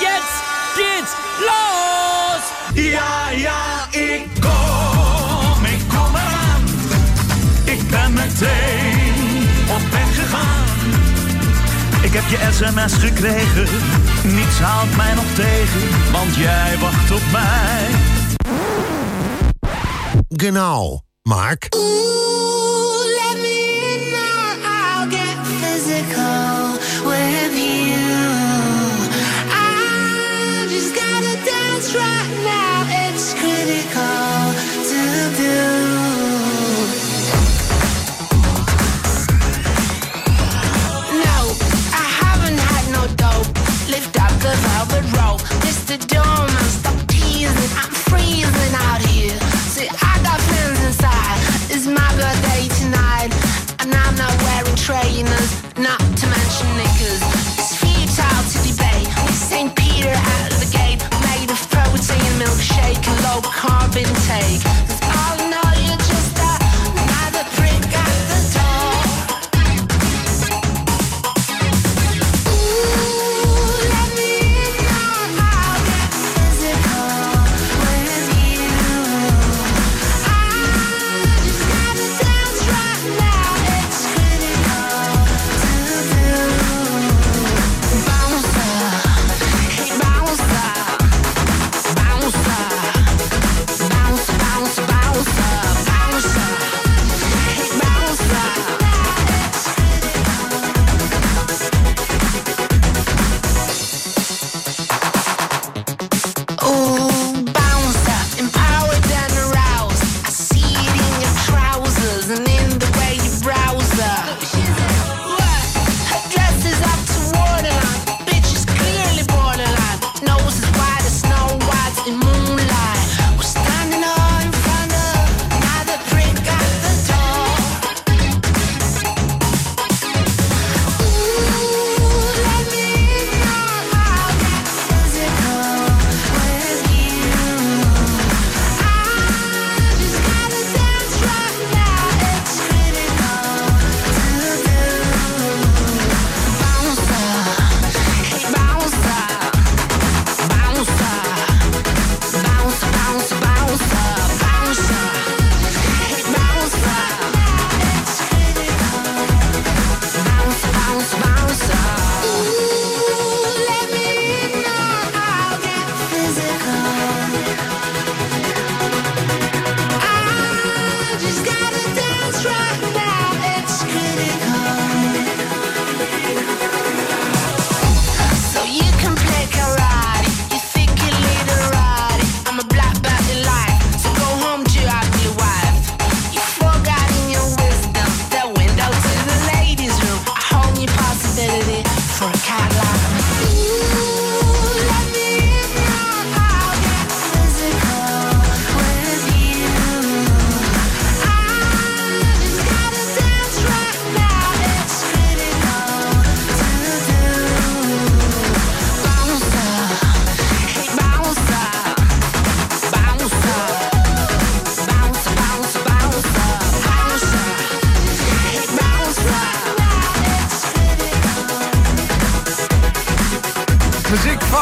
Jetzt geht's los! Ja, ja, ik kom, ik kom eraan. Ik ben meteen op weg gegaan. Ik heb je sms gekregen, niets haalt mij nog tegen, want jij wacht op mij. Genau, Mark. Take.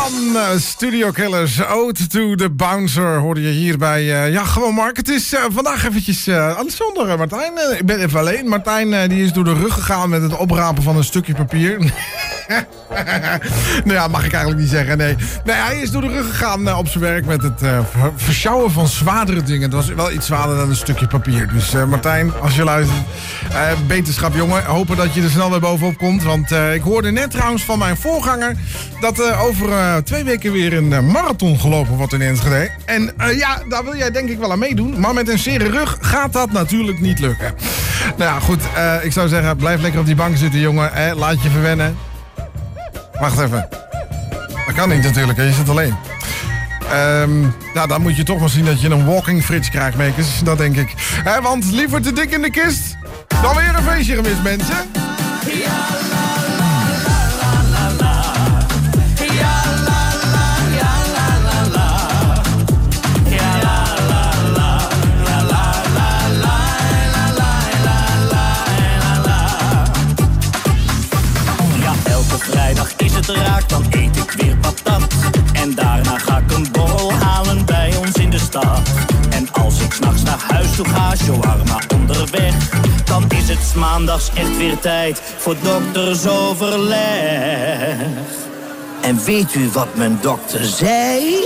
Van eh, Studio Killers, Ode to the Bouncer, hoorde je hier bij... eh, ja, gewoon Mark. Het is eh, vandaag eventjes uh, zonder Martijn. Ik ben even alleen. Martijn die is door de rug gegaan met het oprapen van een stukje papier. nou ja, mag ik eigenlijk niet zeggen, nee. Nee, hij is door de rug gegaan eh, op zijn werk met het ver- versjouwen van zwaardere dingen. Het was wel iets zwaarder dan een stukje papier. Dus eh, Martijn, als je luistert, beterschap jongen. Hopen dat je er snel weer bovenop komt. Want ik hoorde net trouwens van mijn voorganger... dat over twee weken weer een marathon gelopen wordt in Enschede. En ja, daar wil jij denk ik wel aan meedoen. Maar met een zere rug gaat dat natuurlijk niet lukken. Nou ja, goed. ik zou zeggen, blijf lekker op die bank zitten, jongen. Eh, laat je verwennen. Wacht even. Dat kan niet natuurlijk, je zit alleen. Ehm, nou, dan moet je toch wel zien dat je een walking fridge krijgt, mekers. Dat denk ik. Want liever te dik in de kist dan weer een feestje gemist, mensen. raak, dan eet ik weer patat. En daarna ga ik een borrel halen bij ons in de stad. En als ik s'nachts naar huis toe ga, shawarma onderweg. Dan is het maandags echt weer tijd voor doktersoverleg. En weet u wat mijn dokter zei?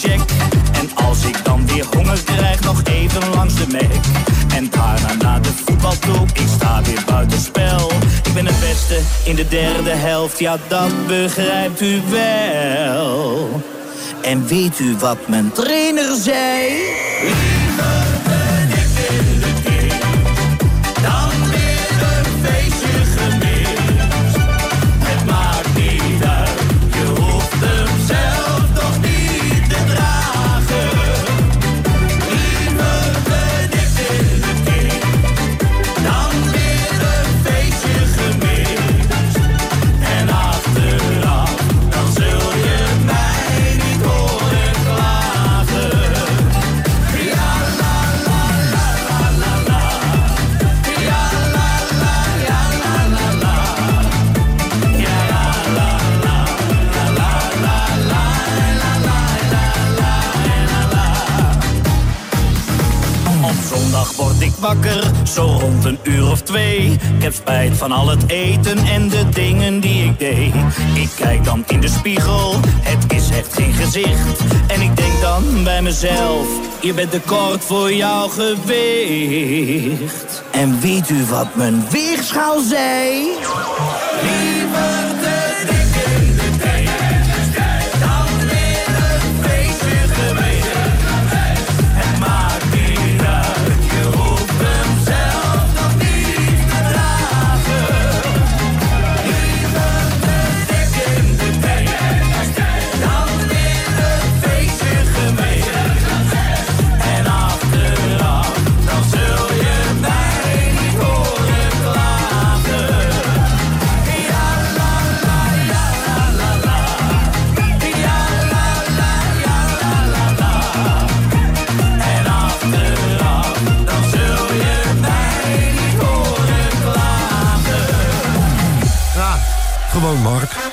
Check. En als ik dan weer honger krijg, nog even langs de Mac. En daarna naar de voetbal toe, ik sta weer buitenspel. Ik ben het beste in de derde helft, ja dat begrijpt u wel. En weet u wat mijn trainer zei? Word ik wakker, zo rond een uur of twee. Ik heb spijt van al het eten en de dingen die ik deed. Ik kijk dan in de spiegel, het is echt geen gezicht. En ik denk dan bij mezelf, je bent te kort voor jouw gewicht. En weet u wat mijn weegschaal zei? Mark.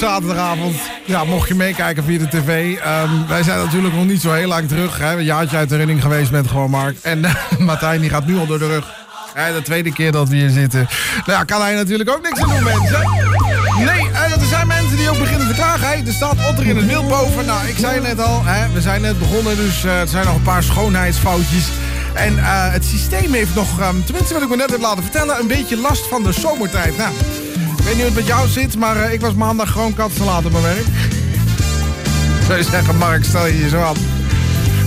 Zaterdagavond. Ja, mocht je meekijken via de tv. ehm, wij zijn natuurlijk nog niet zo heel lang terug. Hè. Een jaartje uit de running geweest met gewoon Mark. En eh, Martijn die gaat nu al door de rug. De tweede keer dat we hier zitten. Nou ja, kan hij natuurlijk ook niks aan doen, mensen. Nee, eh, er zijn mensen die ook beginnen te klagen. Hè. Er staat otter in het wild boven. Nou, ik zei net al, hè, we zijn net begonnen. Dus eh, er zijn nog een paar schoonheidsfoutjes. En het systeem heeft nog, ehm, tenminste wat ik me net heb laten vertellen... een beetje last van de zomertijd. Nou, weet niet hoe het met jou zit, maar eh, ik was maandag gewoon kattensalade op mijn werk. Zou je zeggen, Mark, stel je je zo aan.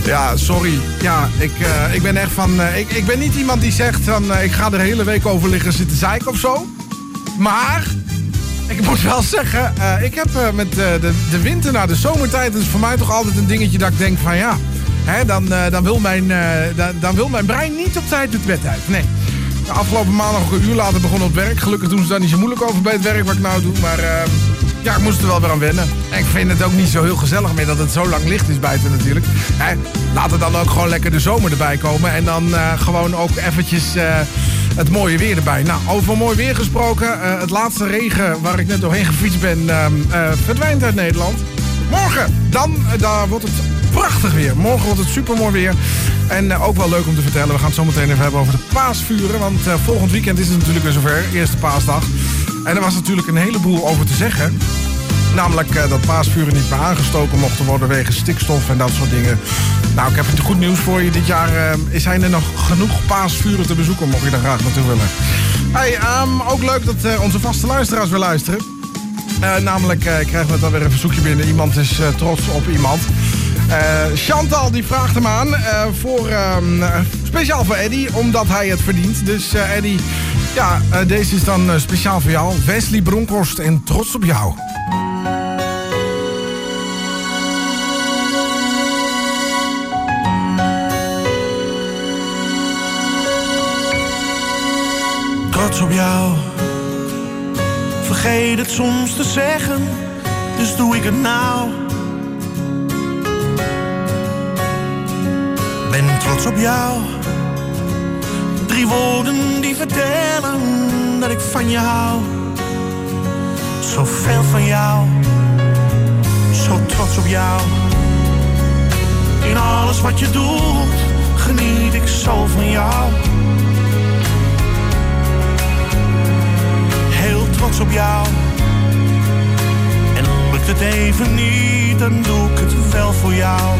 Ja, sorry. Ja, ik, eh, ik ben echt van... eh, ik, ik ben niet iemand die zegt van... ik ga er de hele week over liggen zitten zeiken of zo. Maar... Ik moet wel zeggen, ik heb met de, de winter naar de zomertijd... is voor mij toch altijd een dingetje dat ik denk van ja... Hè, dan, dan, wil mijn, dan, dan wil mijn brein niet op tijd het bed uit. Nee. De afgelopen maandag ook een uur later begonnen op werk. Gelukkig doen ze daar niet zo moeilijk over bij het werk wat ik nou doe. Maar eh, ja, ik moest er wel weer aan wennen. En ik vind het ook niet zo heel gezellig meer dat het zo lang licht is buiten natuurlijk. Hè, laat er dan ook gewoon lekker de zomer erbij komen. En dan eh, gewoon ook eventjes eh, het mooie weer erbij. Nou, over mooi weer gesproken. eh, het laatste regen waar ik net doorheen gefietst ben ehm, eh, verdwijnt uit Nederland. Morgen, dan daar wordt het prachtig weer. Morgen wordt het super mooi weer. En eh, ook wel leuk om te vertellen. We gaan het zo meteen even hebben over de paasvuren. Want eh, volgend weekend is het natuurlijk weer zover. Eerste paasdag. En er was natuurlijk een heleboel over te zeggen. Namelijk eh, dat paasvuren niet meer aangestoken mochten worden wegens stikstof en dat soort dingen. Nou, ik heb het goed nieuws voor je. Dit jaar zijn er nog genoeg paasvuren te bezoeken, mocht je daar graag naartoe willen. Hey, ehm, ook leuk dat onze vaste luisteraars weer luisteren. Namelijk krijgen we dan weer een verzoekje binnen. Iemand is trots op iemand. Eh, Chantal die vraagt hem aan eh, voor, ehm, eh, speciaal voor Eddy, omdat hij het verdient. Dus eh Eddy, ja, deze is dan speciaal voor jou. Wesley Bronkhorst en trots op jou. trots op jou. Vergeet het soms te zeggen, dus doe ik het nou. Ben trots op jou. Drie woorden die vertellen dat ik van je hou. Zoveel van jou, zo trots op jou. In alles wat je doet, geniet ik zo van jou. heel trots op jou. En lukt het even niet, dan doe ik het wel voor jou.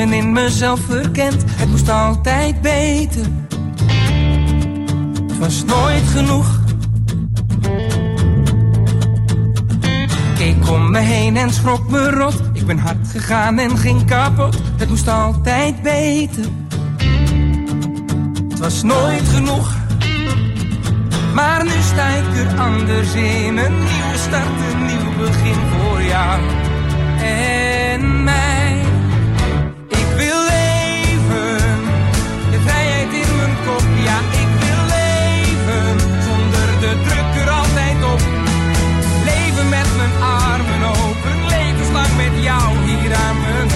Grenzen in mezelf verkend. Het moest altijd beter. Het was nooit genoeg. Keek om me heen en schrok me rot. Ik ben hard gegaan en ging kapot. Het moest altijd beter. Het was nooit genoeg. Maar nu sta ik er anders in. Een nieuwe start, een nieuw begin voor jou en mij. Mijn.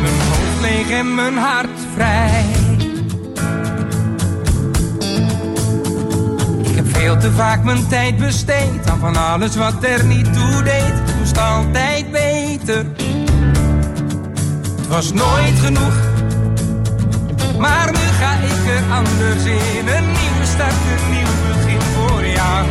Mijn hoofd leeg en mijn hart vrij. Ik heb veel te vaak mijn tijd besteed aan van alles wat er niet toe deed. Moest altijd beter. Het was nooit genoeg. Maar nu ga ik er anders in. Een nieuwe start, een nieuw begin voor jou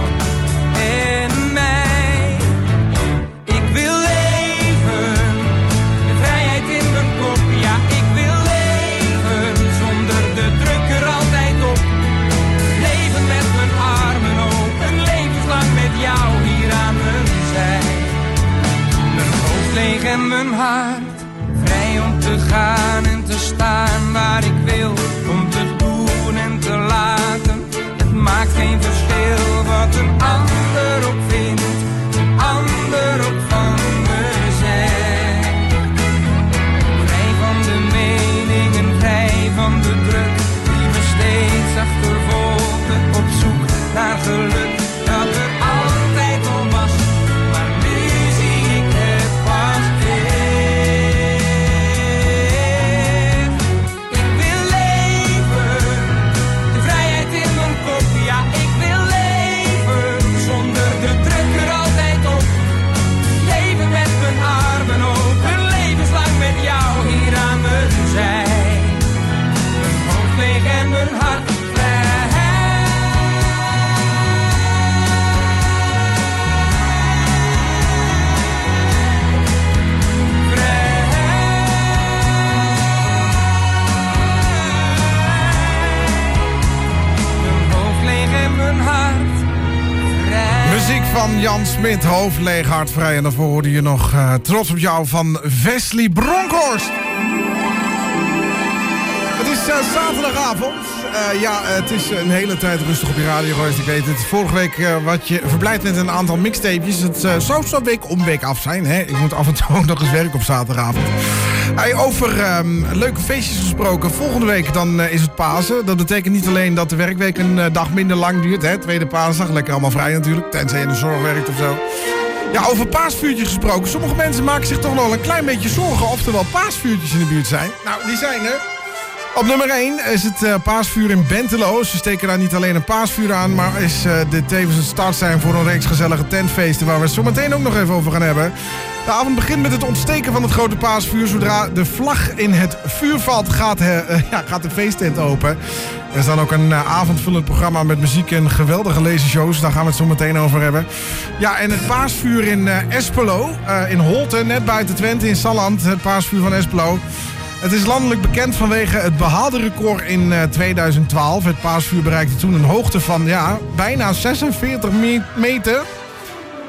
leeg en mijn hart vrij om te gaan en te staan waar ik wil. Om te doen en te laten, het maakt geen verschil wat een ander van Jan Smit, hoofd leeg, hart vrij. En daarvoor hoorde je nog eh, Trots op jou van Wesley Bronkhorst. Het is eh, zaterdagavond. Eh, ja, het is een hele tijd rustig op je radio geweest. Ik weet het. Vorige week wat je verblijd met een aantal mixtapejes. Het zou zo week om week af zijn. Hè? Ik moet af en toe nog eens werken op zaterdagavond. Hey, over ehm, leuke feestjes gesproken. Volgende week dan eh, is het Pasen. Dat betekent niet alleen dat de werkweek een eh, dag minder lang duurt. Hè? Tweede paasdag. Lekker allemaal vrij natuurlijk. Tenzij je in de zorg werkt of zo. Ja, over paasvuurtjes gesproken. Sommige mensen maken zich toch nog wel een klein beetje zorgen of er wel paasvuurtjes in de buurt zijn. Nou, die zijn er. Op nummer 1 is het eh, paasvuur in Bentelo. Ze steken daar niet alleen een paasvuur aan, maar is eh, dit tevens een start zijn voor een reeks gezellige tentfeesten waar we het zo meteen ook nog even over gaan hebben. De avond begint met het ontsteken van het grote paasvuur. Zodra de vlag in het vuur valt, gaat, eh, ja, gaat de feesttent open. Er is dan ook een avondvullend programma met muziek en geweldige lasershows. Daar gaan we het zo meteen over hebben. Ja, en het paasvuur in Espelo, in Holte, net buiten Twente, in Salland. Het paasvuur van Espelo. Het is landelijk bekend vanwege het behaalde record in eh, 2012. Het paasvuur bereikte toen een hoogte van ja, bijna 46 me- meter.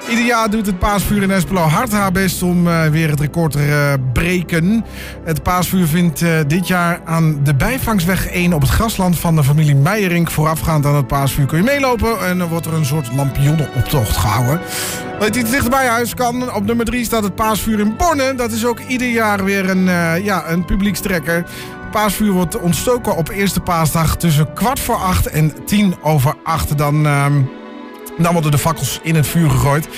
Ieder jaar doet het paasvuur in Espelo hard haar best om eh, weer het record te eh, breken. Het paasvuur vindt eh, dit jaar aan de bijvangsweg 1 op het grasland van de familie Meijerink. Voorafgaand aan het paasvuur kun je meelopen en dan wordt er een soort lampionnenoptocht gehouden. Wat iets dichter bij huis kan. Op nummer 3 staat het paasvuur in Borne. Dat is ook ieder jaar weer een, ja, een publiekstrekker. Paasvuur wordt ontstoken op eerste paasdag tussen kwart voor acht en tien over acht. Dan... ehm, dan worden de fakkels in het vuur gegooid.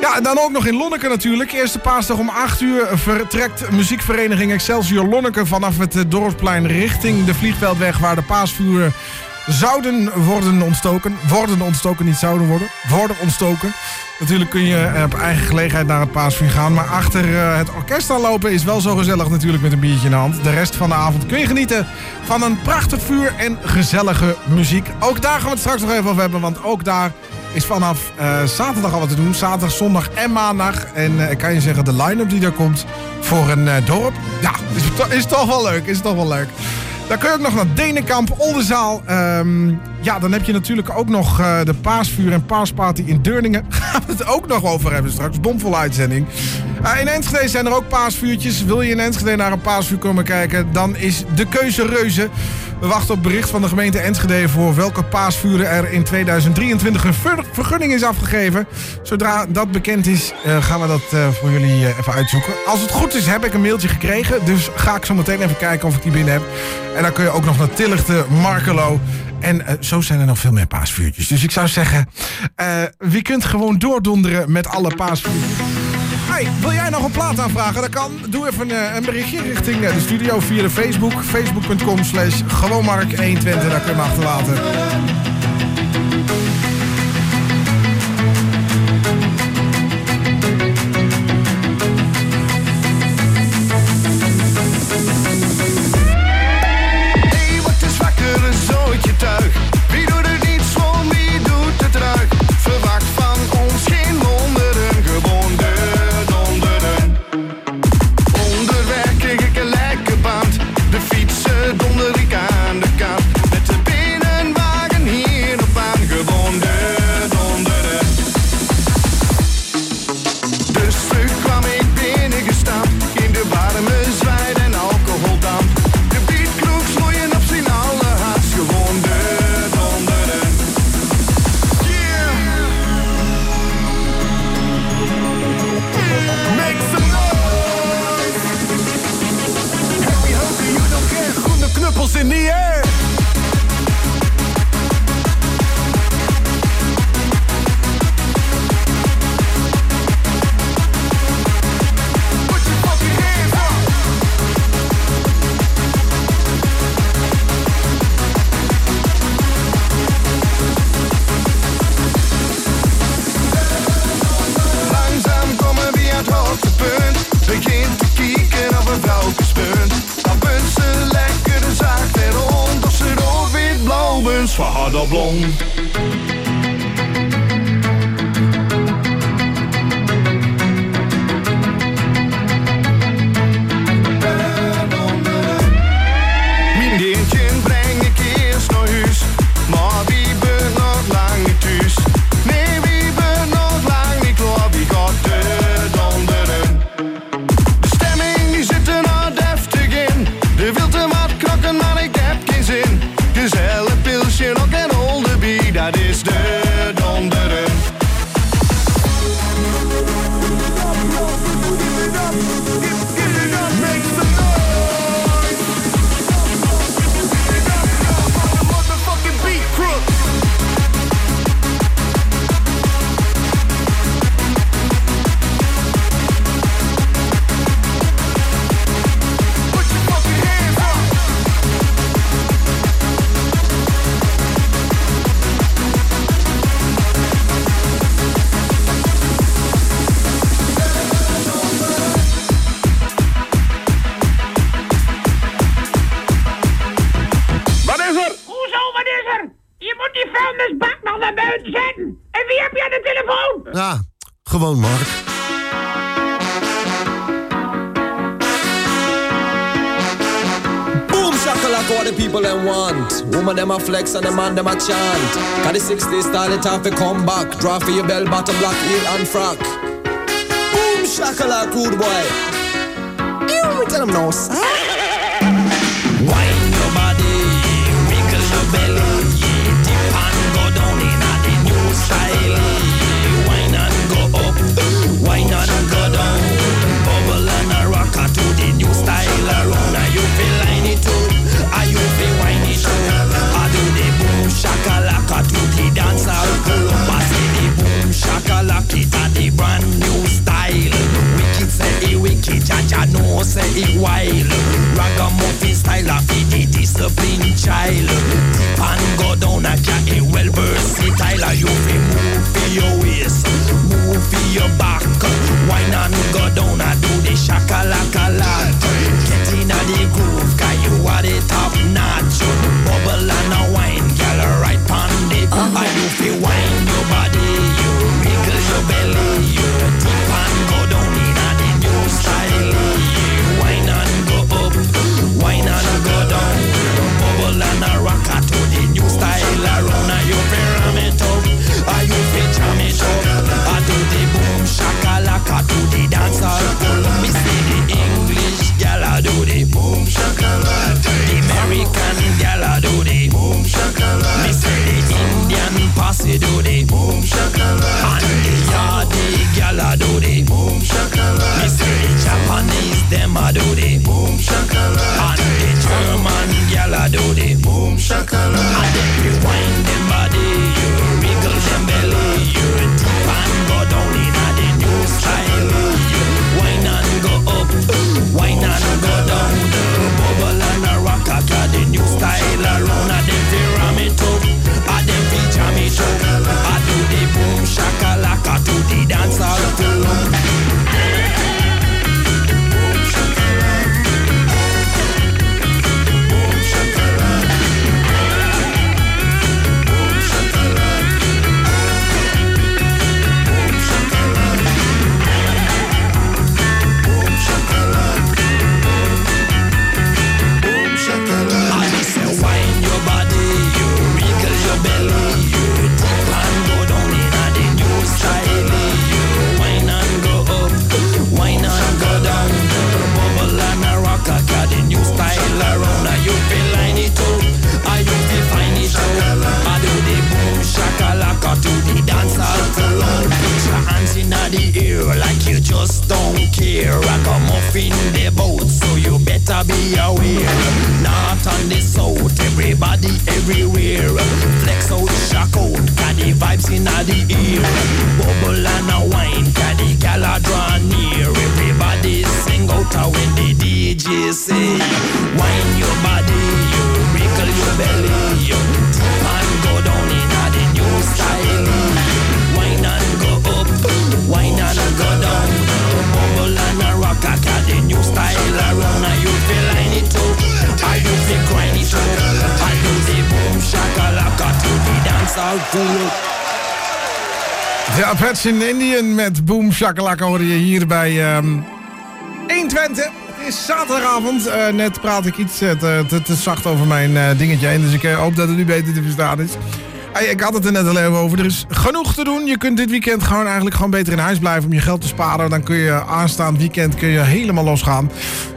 Ja, en dan ook nog in Lonneke natuurlijk. Eerste paasdag om 8 uur vertrekt muziekvereniging Excelsior Lonneke vanaf het eh, Dorpsplein richting de Vliegveldweg waar de paasvuren zouden worden ontstoken. Worden ontstoken, niet zouden worden. Worden ontstoken. Natuurlijk kun je eh, op eigen gelegenheid naar het paasvuur gaan. Maar achter eh, het orkest aanlopen is wel zo gezellig natuurlijk met een biertje in de hand. De rest van de avond kun je genieten van een prachtig vuur en gezellige muziek. Ook daar gaan we het straks nog even over hebben. Want ook daar is vanaf eh, zaterdag al wat te doen. Zaterdag, zondag en maandag. En eh, kan je zeggen, de line-up die daar komt voor een eh, dorp... Ja, is, is toch wel leuk. Is toch wel leuk. Dan kun je ook nog naar Denenkamp, Oldenzaal. Ehm, ja, dan heb je natuurlijk ook nog eh, de paasvuur en paasparty in Deurningen. Gaan we het ook nog over hebben straks. Bomvolle uitzending. Eh, in Enschede zijn er ook paasvuurtjes. Wil je in Enschede naar een paasvuur komen kijken, dan is de keuze reuze. We wachten op bericht van de gemeente Enschede voor welke paasvuren er in 2023 een ver- vergunning is afgegeven. Zodra dat bekend is, eh, gaan we dat voor jullie even uitzoeken. Als het goed is, heb ik een mailtje gekregen. Dus ga ik zo meteen even kijken of ik die binnen heb. En dan kun je ook nog naar Tillichten, Markelo. En eh, zo zijn er nog veel meer paasvuurtjes. Dus ik zou zeggen, eh, wie kunt gewoon doordonderen met alle paasvuurtjes. Hey, wil jij nog een plaat aanvragen? Dat kan. Doe even eh, een berichtje richting de studio via de Facebook. Facebook.com slash gewoonmark120. Daar kun je achterlaten. Tuig. Blonde. Flex and the man them a chant. Cause the 60s style it have to come back. Draw for your bell bottom black heel and frock. Boom shakalaka rude boy. You me tell them no. Wine your body, wiggle your belly. Dip and go down in a new style. Wine and go up, wine and go Jaja know say it wild. Ragamuffin style of it, discipline child. Dip and go down a cat, it well versatile. You fi move for your waist, move for your back. Wine and go down and do the shakalaka. Get in a the groove, you just don't care. Rock a muffin the boat, so you better be aware. Not on the south, everybody everywhere. Flex out, shock out, got the vibes in the ear. Bubble and a wine, got the gala draw near. Everybody sing out when the DJ say, Wine your body, you wriggle your belly, Ja, in Indian met Boom Shakalaka hoorde je hier bij ehm 120. Het is zaterdagavond. Eh, net praat ik iets eh, te, te, zacht over mijn eh, dingetje heen. Dus ik hoop dat het nu beter te verstaan is. Ik had het er net al even over. Er is genoeg te doen. Je kunt dit weekend gewoon eigenlijk gewoon beter in huis blijven om je geld te sparen. Dan kun je aanstaand weekend kun je helemaal losgaan.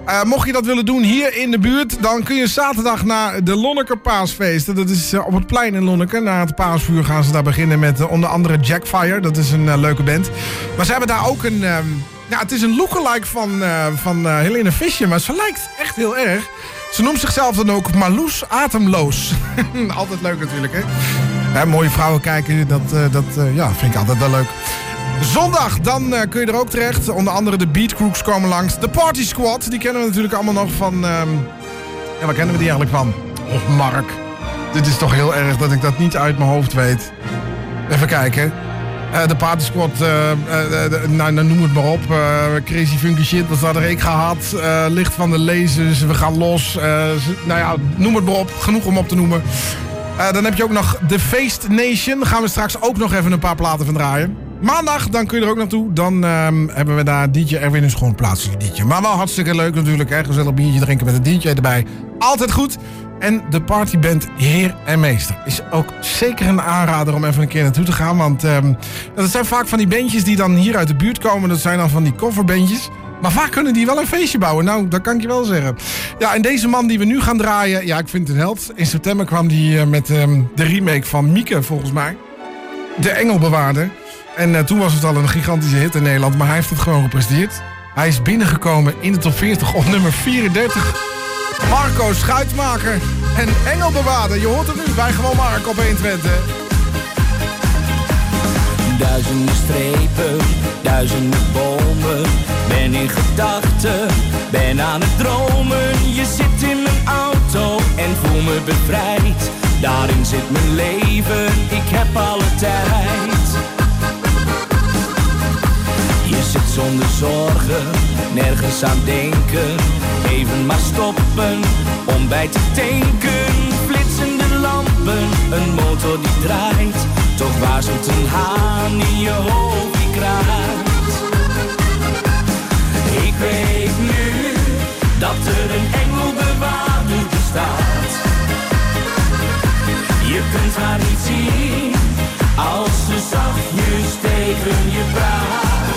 Eh, mocht je dat willen doen hier in de buurt, dan kun je zaterdag naar de Lonneker Paasfeesten. Dat is eh, op het plein in Lonneker. Na het paasvuur gaan ze daar beginnen met eh, onder andere Jackfire. Dat is een leuke band. Maar ze hebben daar ook een... ehm, ja, het is een lookalike van, van Helene Fischer, maar ze lijkt echt heel erg. Ze noemt zichzelf dan ook Marloes Atemloos. altijd leuk natuurlijk, hè? Mooie vrouwen kijken, dat, eh, dat eh, ja, vind ik altijd wel leuk. Zondag, dan eh, kun je er ook terecht. Onder andere de Beat Crooks komen langs. De Party Squad, die kennen we natuurlijk allemaal nog van... ehm, ja, waar kennen we die eigenlijk van? Och, Mark. Dit is toch heel erg dat ik dat niet uit mijn hoofd weet. Even kijken. De Party Squad, nou, nou, noem het maar op. Crazy funky shit, wat had er ik gehad. Eh, licht van de lasers, we gaan los. Nou ja, noem het maar op. Genoeg om op te noemen. Eh, dan heb je ook nog The Feast Nation. Daar gaan we straks ook nog even een paar platen van draaien. Maandag, dan kun je er ook naartoe. Dan ehm, hebben we daar DJ Erwin is gewoon plaatselijk. Maar wel hartstikke leuk natuurlijk. Hè? Gezellig biertje drinken met een DJ erbij. Altijd goed. En de partyband Heer en Meester is ook zeker een aanrader om even een keer naartoe te gaan. Want ehm, dat zijn vaak van die bandjes die dan hier uit de buurt komen. Dat zijn dan van die coverbandjes. Maar vaak kunnen die wel een feestje bouwen. Nou, dat kan ik je wel zeggen. Ja, en deze man die we nu gaan draaien, ja, ik vind het een held. In september kwam die eh, met ehm, de remake van Mieke, volgens mij. De Engelbewaarder. En eh, toen was het al een gigantische hit in Nederland, maar hij heeft het gewoon gepresteerd. Hij is binnengekomen in de top 40 op nummer 34. Marco Schuitmaker en Engelbewaarder. Je hoort hem nu bij Gewoon Mark op 120. Duizenden strepen, duizenden bomen. Ben in gedachten, ben aan het dromen. Je zit in mijn auto en voel me bevrijd. Daarin zit mijn leven, ik heb alle tijd. Je zit zonder zorgen, nergens aan denken. Even maar stoppen, om bij te tanken. Flitsende lampen, een motor die draait. Toch waarschuwt een haan in je hoofd die kraait. Weet nu dat er een engelbewaarder bestaat. Je kunt haar niet zien als ze zachtjes tegen je praat.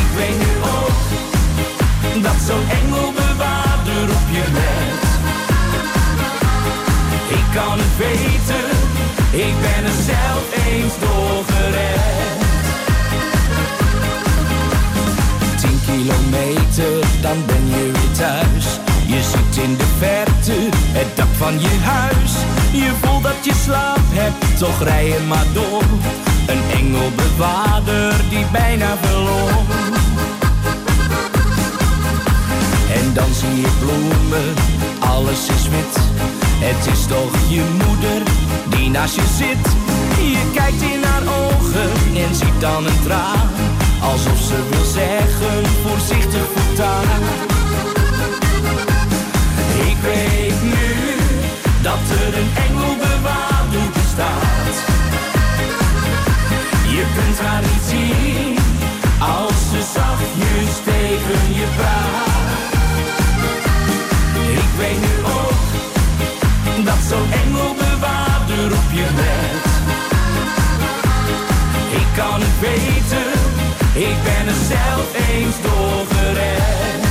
Ik weet nu ook dat zo'n engelbewaarder op je let. Ik kan het weten, ik ben er zelf eens door gered. Kilometer, dan ben je weer thuis. Je ziet in de verte het dak van je huis. Je voelt dat je slaap hebt, toch rij je maar door. Een engelbewaarder die bijna verloor. En dan zie je bloemen, alles is wit. Het is toch je moeder die naast je zit. Je kijkt in haar ogen en ziet dan een traan. Alsof ze wil zeggen, voorzichtig voortaan. Ik weet nu dat er een engelbewaarder bestaat. Je kunt haar niet zien als ze zachtjes tegen je praat. Ik weet nu ook dat zo'n engelbewaarder op je let. Ik kan het weten, ik ben er zelf eens door gered.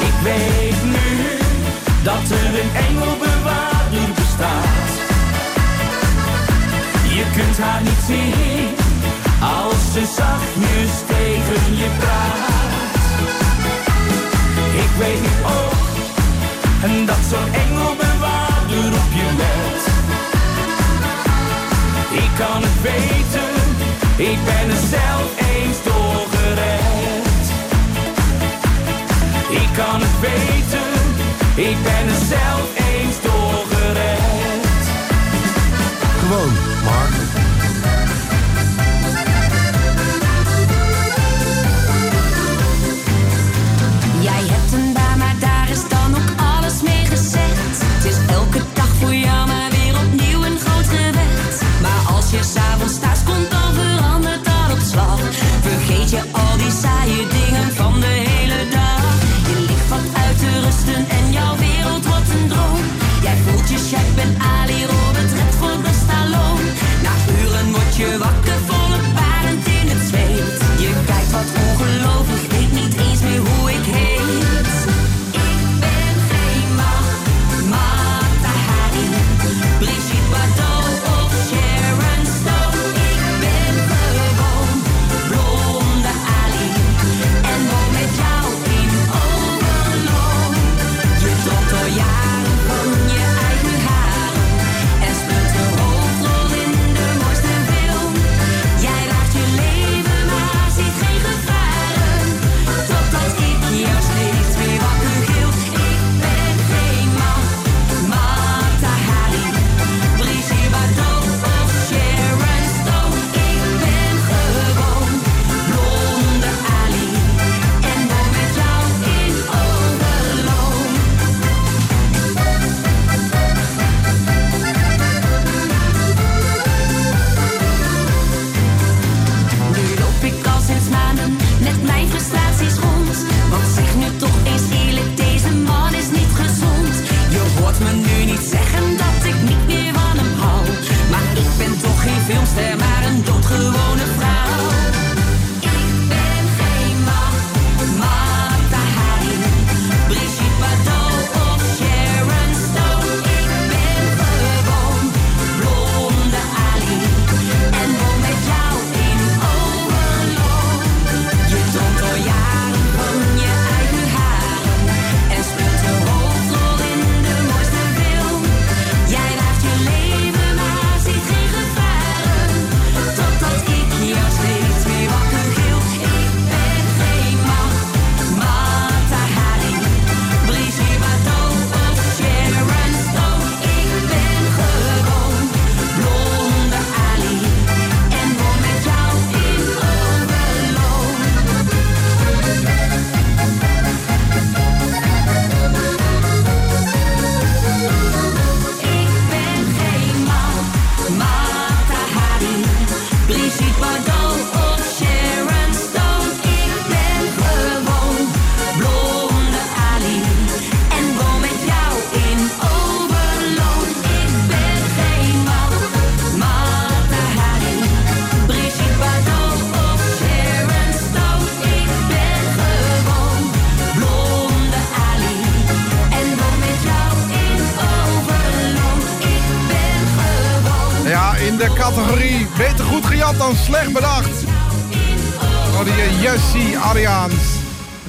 Ik weet nu dat als ze zachtjes tegen je praat. Ik weet nu ook dat zo'n engelbewaarder op je let. Ik kan het weten, ik ben er zelf eens door gered. Ik kan het weten, ik ben er zelf sleeping. I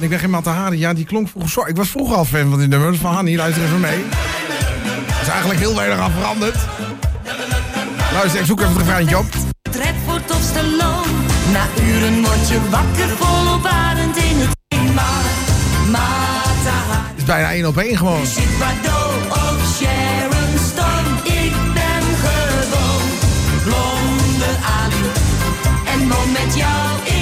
ik ben geen Matahari. Ja, die klonk vroeger zo. Ik was vroeger al fan van die nummers van Hanni. Luister even mee. Er is eigenlijk heel weinig aan veranderd. Luister, ik zoek even het refreintje op. Redford of Stallone. Na uren word je wakker volop adend in het Het is bijna één op één gewoon. Zit Bardot of Sharon Stone. Ik ben gewoon blonde Ali. En woon met jou.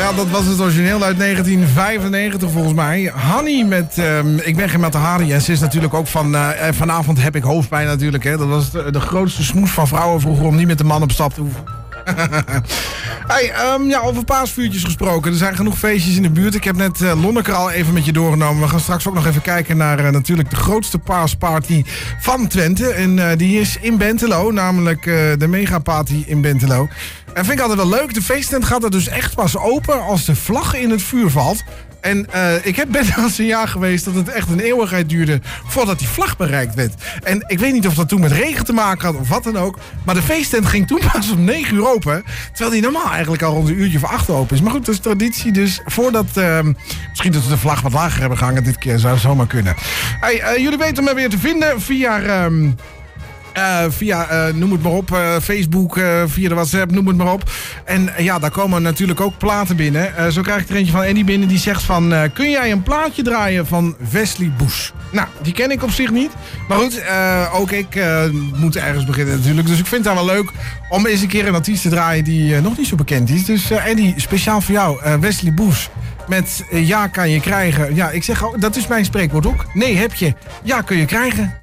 Ja, dat was het origineel uit 1995 volgens mij. Hanny met ehm, Ik ben geen Matahari. En ze is natuurlijk ook van eh, eh, vanavond heb ik hoofdpijn natuurlijk. Hè. Dat was de, grootste smoes van vrouwen vroeger om niet met de man op stap te hoeven. hey, ehm, ja, over paasvuurtjes gesproken. Er zijn genoeg feestjes in de buurt. Ik heb net eh Lonneke al even met je doorgenomen. We gaan straks ook nog even kijken naar natuurlijk de grootste paasparty van Twente. En die is in Bentelo, namelijk de megaparty in Bentelo. En vind ik altijd wel leuk. De feesttent gaat er dus echt pas open als de vlag in het vuur valt. En eh, ik heb wel eens een jaar geweest dat het echt een eeuwigheid duurde voordat die vlag bereikt werd. En ik weet niet of dat toen met regen te maken had of wat dan ook. Maar de feesttent ging toen pas om 9 uur open. Terwijl die normaal eigenlijk al rond een uurtje voor 8 open is. Maar goed, dat is traditie. Dus voordat. eh, misschien dat we de vlag wat lager hebben gehangen dit keer. Zou zomaar kunnen. Hey, eh, jullie weten me weer te vinden via. Eh, via, eh, noem het maar op, eh, Facebook, via de WhatsApp, noem het maar op. En ja, daar komen natuurlijk ook platen binnen. Zo krijg ik er eentje van Andy binnen die zegt van... kun jij een plaatje draaien van Wesley Bush? Nou, die ken ik op zich niet. Maar goed, ook ik moet ergens beginnen natuurlijk. Dus ik vind het wel leuk om eens een keer een artiest te draaien die nog niet zo bekend is. Dus Andy, speciaal voor jou, Wesley Bush. Met ja kan je krijgen. Ja, ik zeg dat is mijn spreekwoord ook. Nee heb je, ja kun je krijgen.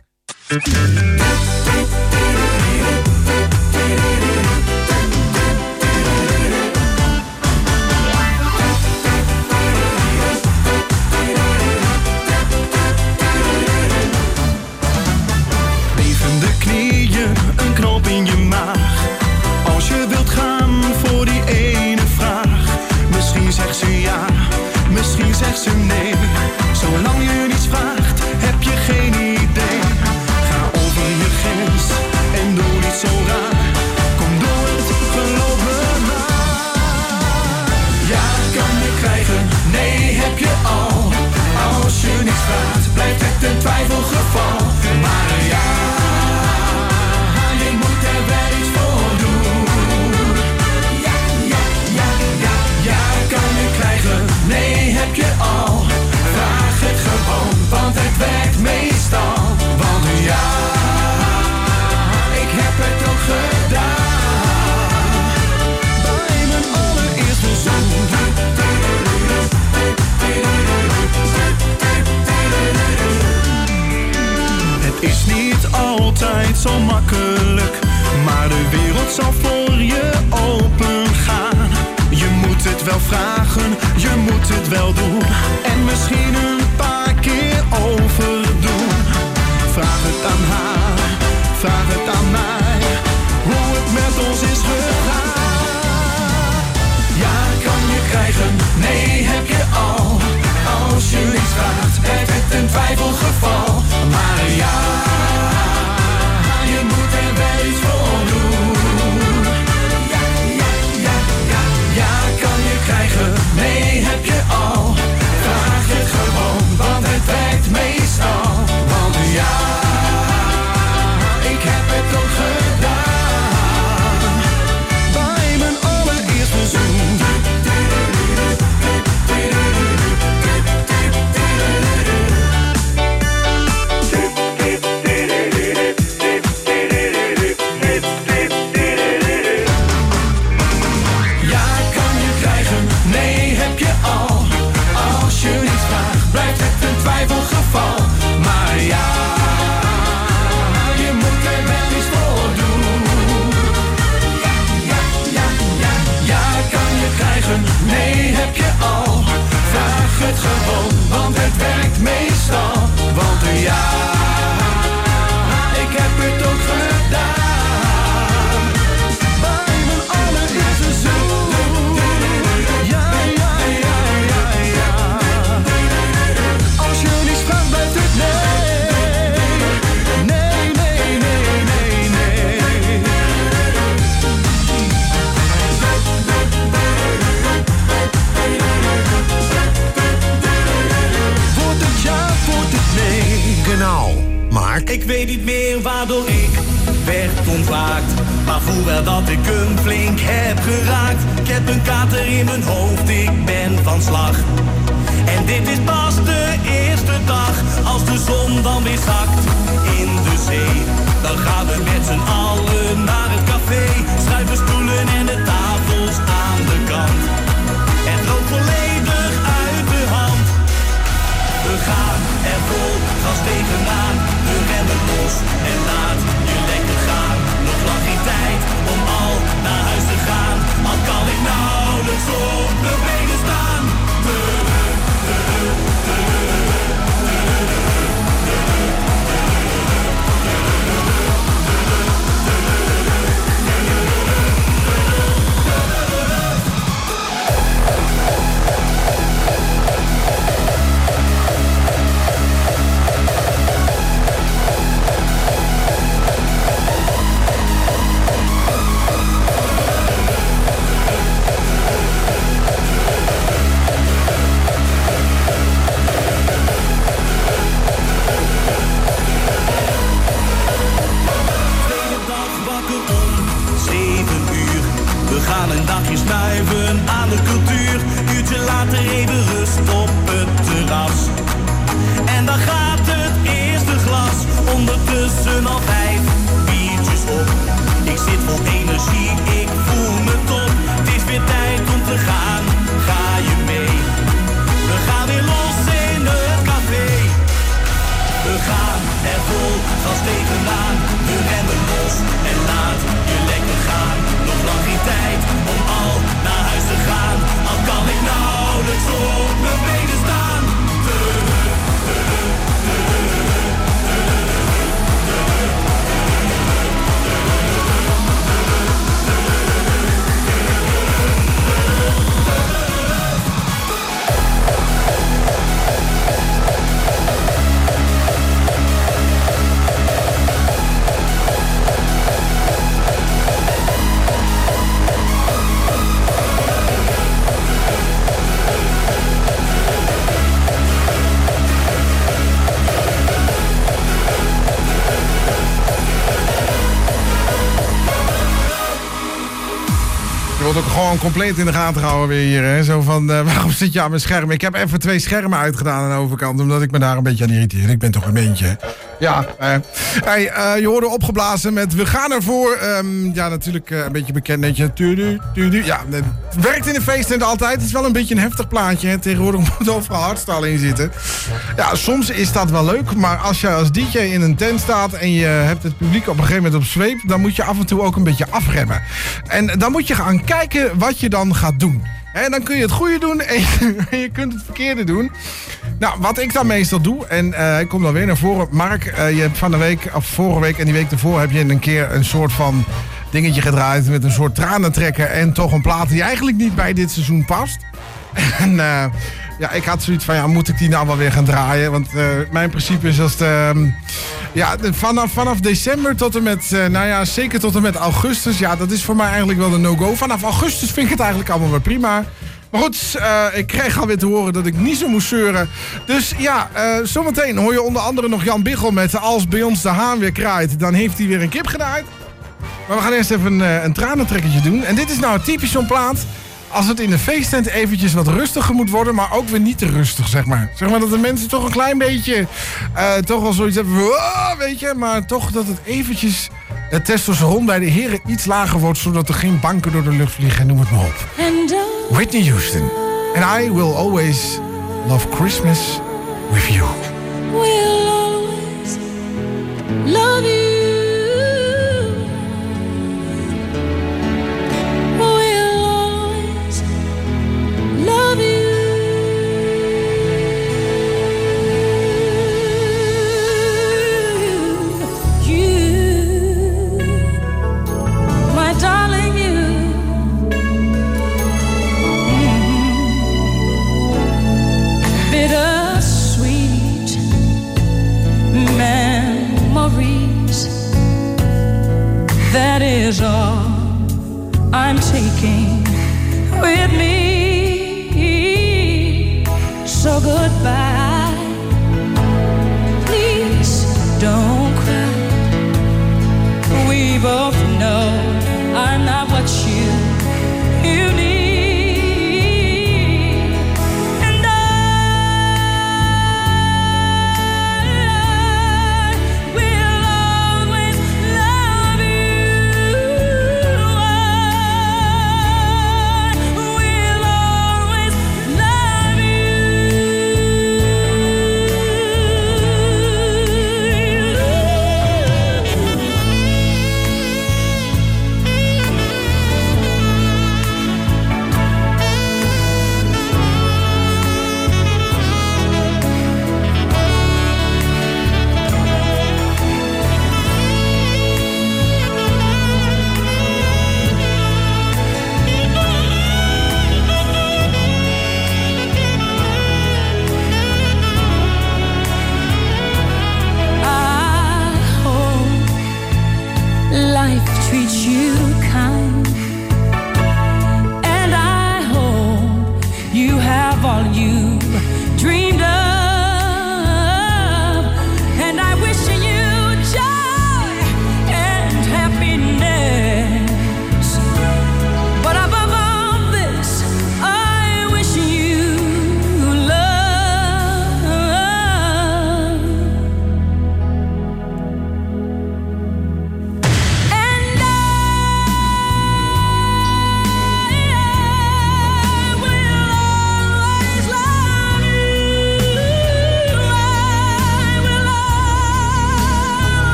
Compleet in de gaten gehouden weer hier. Hè? Zo van, eh, waarom zit je aan mijn scherm? Ik heb even twee schermen uitgedaan aan de overkant, omdat ik me daar een beetje aan irriteer. Ik ben toch een beetje. Ja, eh. Hey, eh, je hoorde opgeblazen met We gaan ervoor. Ehm, ja, natuurlijk een beetje bekend. Dat je, tudu. Ja, het werkt in de feesttent altijd. Het is wel een beetje een heftig plaatje. Hè? Tegenwoordig moet overal hardstyle in zitten. Ja, soms is dat wel leuk. Maar als je als DJ in een tent staat en je hebt het publiek op een gegeven moment op zweep, dan moet je af en toe ook een beetje afremmen. En dan moet je gaan kijken wat je dan gaat doen. En dan kun je het goede doen en je, kunt het verkeerde doen. Nou, wat ik dan meestal doe, en eh, ik kom dan weer naar voren. Mark, eh, je hebt van de week, of vorige week en die week ervoor heb je een keer een soort van dingetje gedraaid met een soort tranentrekker en toch een plaat die eigenlijk niet bij dit seizoen past. En eh, ja, ik had zoiets van, ja, moet ik die nou wel weer gaan draaien? Want eh, mijn principe is als ehm, ja, de- vanaf, vanaf december tot en met, eh, nou ja, zeker tot en met augustus. Ja, dat is voor mij eigenlijk wel de no-go. Vanaf augustus vind ik het eigenlijk allemaal weer prima. Maar goed, eh, ik kreeg alweer te horen dat ik niet zo moest zeuren. Dus ja, zometeen hoor je onder andere nog Jan Biggel met Als bij ons de haan weer kraait, dan heeft hij weer een kip genaaid. Maar we gaan eerst even een, een tranentrekkertje doen. En dit is nou typisch zo'n plaat. Als het in de feesttent eventjes wat rustiger moet worden, maar ook weer niet te rustig, zeg maar. Zeg maar dat de mensen toch een klein beetje, eh, toch wel zoiets hebben "Ah," weet je. Maar toch dat het eventjes, het testosteron bij de heren iets lager wordt, zodat er geen banken door de lucht vliegen, noem het maar op. Whitney Houston. And I will always love Christmas with you. We'll always love you. With me.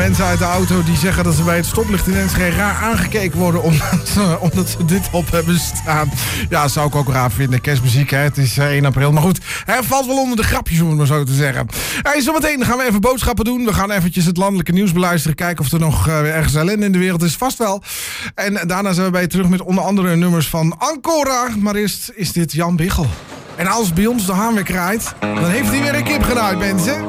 Eh, mensen uit de auto die zeggen dat ze bij het stoplicht in Enschede raar aangekeken worden omdat, ze- omdat dit op hebben staan. Ja, zou ik ook raar vinden. Kerstmuziek, hè. Het is eh, 1 april. Maar goed, hij valt wel onder de grapjes, om het maar zo te zeggen. Hey, zometeen gaan we even boodschappen doen. We gaan eventjes het landelijke nieuws beluisteren. Kijken of er nog eh, ergens ellende in de wereld is. Vast wel. En daarna zijn we bij je terug met onder andere nummers van Ancora. Maar eerst is dit Jan Biggel. En als bij ons de haan weer kraait, dan heeft hij weer een kip genaaid, mensen.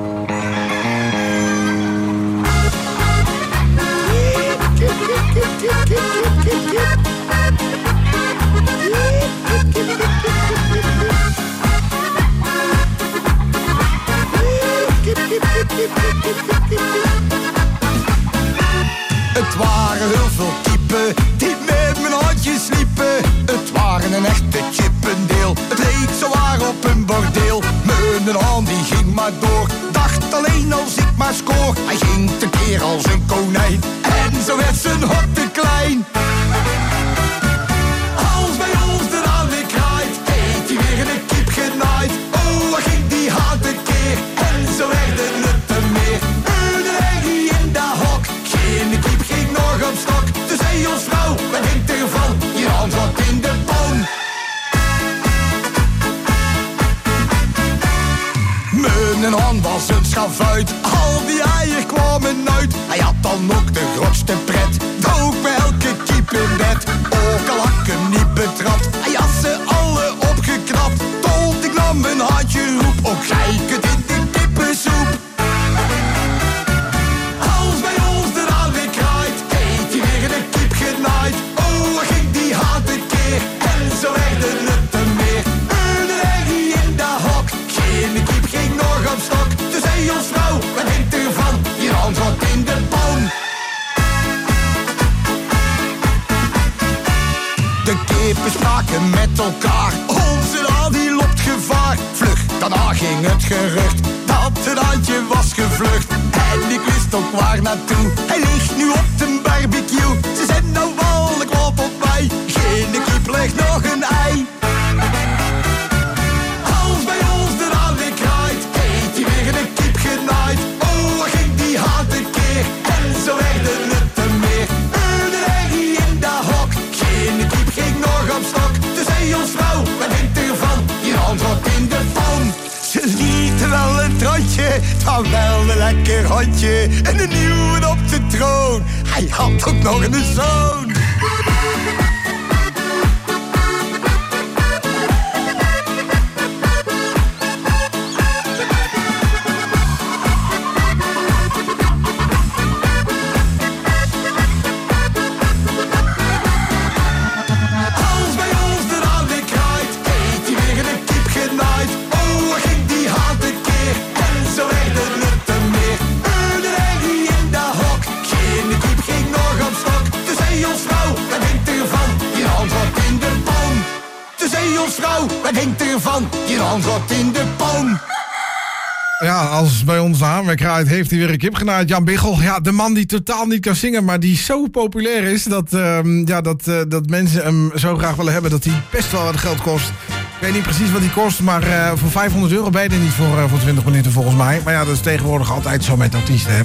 Heeft hij weer een kip genaaid. Jan Biggel, ja, de man die totaal niet kan zingen, maar die zo populair is dat, ehm, ja, dat, eh, dat mensen hem zo graag willen hebben dat hij best wel wat geld kost. Ik weet niet precies wat die kost, maar eh, voor 500 euro ben je niet voor, eh, voor 20 minuten volgens mij. Maar ja, dat is tegenwoordig altijd zo met artiesten. Hè.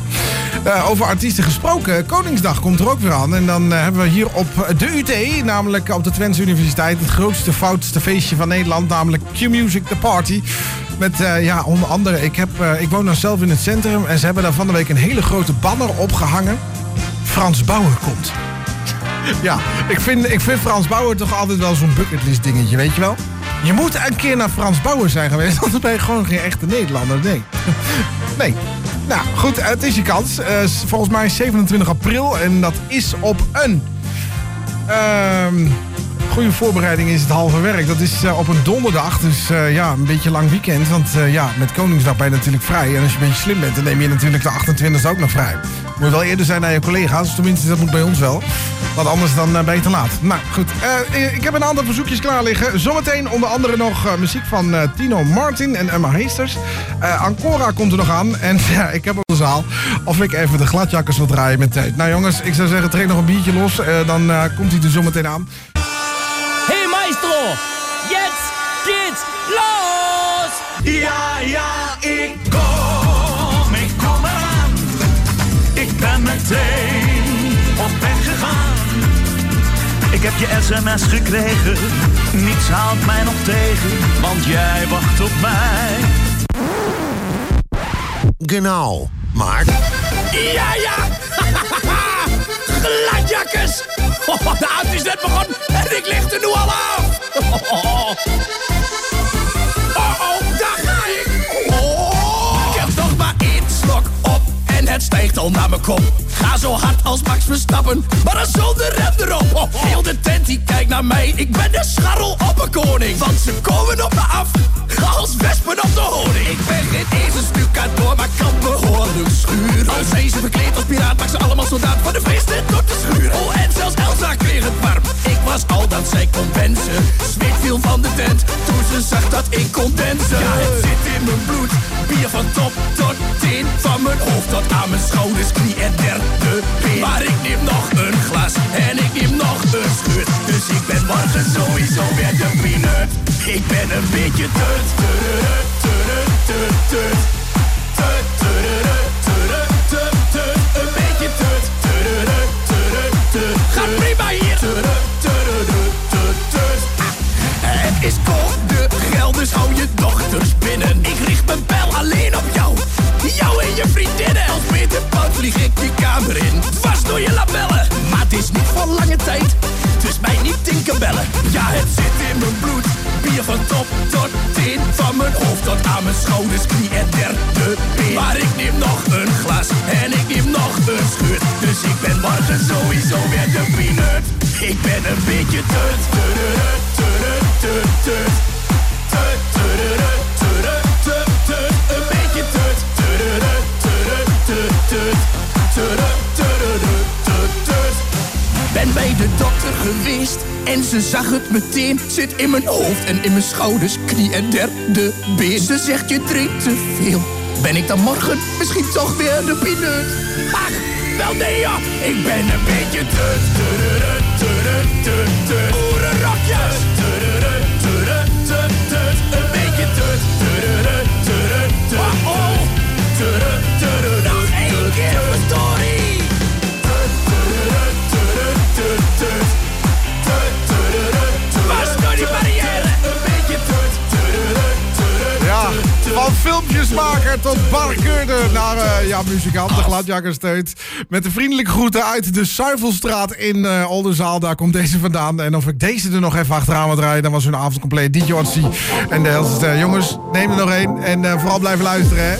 Over artiesten gesproken, Koningsdag komt er ook weer aan. En dan hebben we hier op de UT, namelijk op de Twentse Universiteit, het grootste, foutste feestje van Nederland, namelijk Q-Music The Party. Met eh, ja, onder andere, ik, heb, eh, ik woon nou zelf in het centrum en ze hebben daar van de week een hele grote banner opgehangen. Frans Bauer komt. Ja, ik vind, ik vind Frans Bauer toch altijd wel zo'n bucketlist dingetje, weet je wel? Je moet een keer naar Frans Bauer zijn geweest, anders ben je gewoon geen echte Nederlander. Nee. Nee. Nou, goed, het is je kans. Eh, volgens mij 27 april en dat is op een... ehm, goede voorbereiding is het halve werk. Dat is eh, op een donderdag, dus eh, ja, een beetje lang weekend. Want eh, ja, met Koningsdag ben je natuurlijk vrij. En als je een beetje slim bent, dan neem je natuurlijk de 28e ook nog vrij. Moet wel eerder zijn naar je collega's, tenminste dat moet bij ons wel. Want anders dan ben je te laat. Nou goed, ik heb een aantal verzoekjes klaar liggen. Zometeen onder andere nog muziek van Tino Martin en Emma Heesters. Ancora komt er nog aan. En ja, ik heb op de zaal of ik even de gladjakkers wil draaien met tijd. Nou jongens, ik zou zeggen, trek nog een biertje los. Dan komt hij er zometeen aan. Ja, ja, ik kom, ik kom eraan. meteen op weg gegaan. Ik heb je sms gekregen, niets haalt mij nog tegen, want jij wacht op mij. Genau, Mark. Ja, ja! Gladjakkers! Oh, de avond is net begonnen en ik lig er nu al af! het stijgt al naar mijn kop. Ga zo hard als Max Verstappen, maar dan zonder rem erop. Oh, heel de tent die kijkt naar mij, ik ben de scharrel op een koning. Want ze komen op me af, als wespen op de honing. Ik ben geen ezelsstucadoor, maar kan behoorlijk schuren. Als deze verkleed als piraat, maakt ze allemaal soldaat van de feesten tot de schuur. Oh, en zelfs Elsa kreeg het warm. Ik was al dat zij kon wensen. Zweet viel van de tent, toen ze zag dat ik kon dansen. Ja, het zit in mijn bloed, bier van top tot teen. Van mijn hoofd tot aan mijn schouders, knie en derde been. Maar ik neem nog een glas en ik neem nog een schut. Dus ik ben morgen sowieso weer de peanut. Ik ben een beetje tut, Een beetje tut. Gaat prima hier. Het is code geld, dus hou je dochters binnen. Ik richt mijn pijl alleen op jou. Jou en je vriendinnen. Als Peter Pout vlieg ik je kamer in. Dwars door je labellen. Maar het is niet voor lange tijd. Dus mij niet tinkerbellen. Ja, het zit in mijn bloed. Van top tot teen. Van mijn hoofd tot aan mijn schouders, knie en derde been. Maar ik neem nog een glas en ik neem nog een schut. Dus ik ben morgen sowieso weer de peanut. Ik ben een beetje tut, tut. Tut, tut, tut, Ben bij de dokter geweest en ze zag het meteen. Zit in mijn hoofd en in mijn schouders, knie en derde been. Ze zegt je drinkt te veel. Ben ik dan morgen misschien toch weer de peanut? Ach, wel nee ja, ik ben een beetje tut, tut, tut, tut, tut. Boerenrokjes. Filmpjesmaker tot barkeurder naar eh, ja, muzikant, de gladjakkersteut. Met de vriendelijke groeten uit de Zuivelstraat in eh Oldenzaal. Daar komt deze vandaan. En of ik deze er nog even achteraan moet draaien, dan was hun avond compleet. DJ en de jongens, neem er nog één. En eh, vooral blijven luisteren, hè.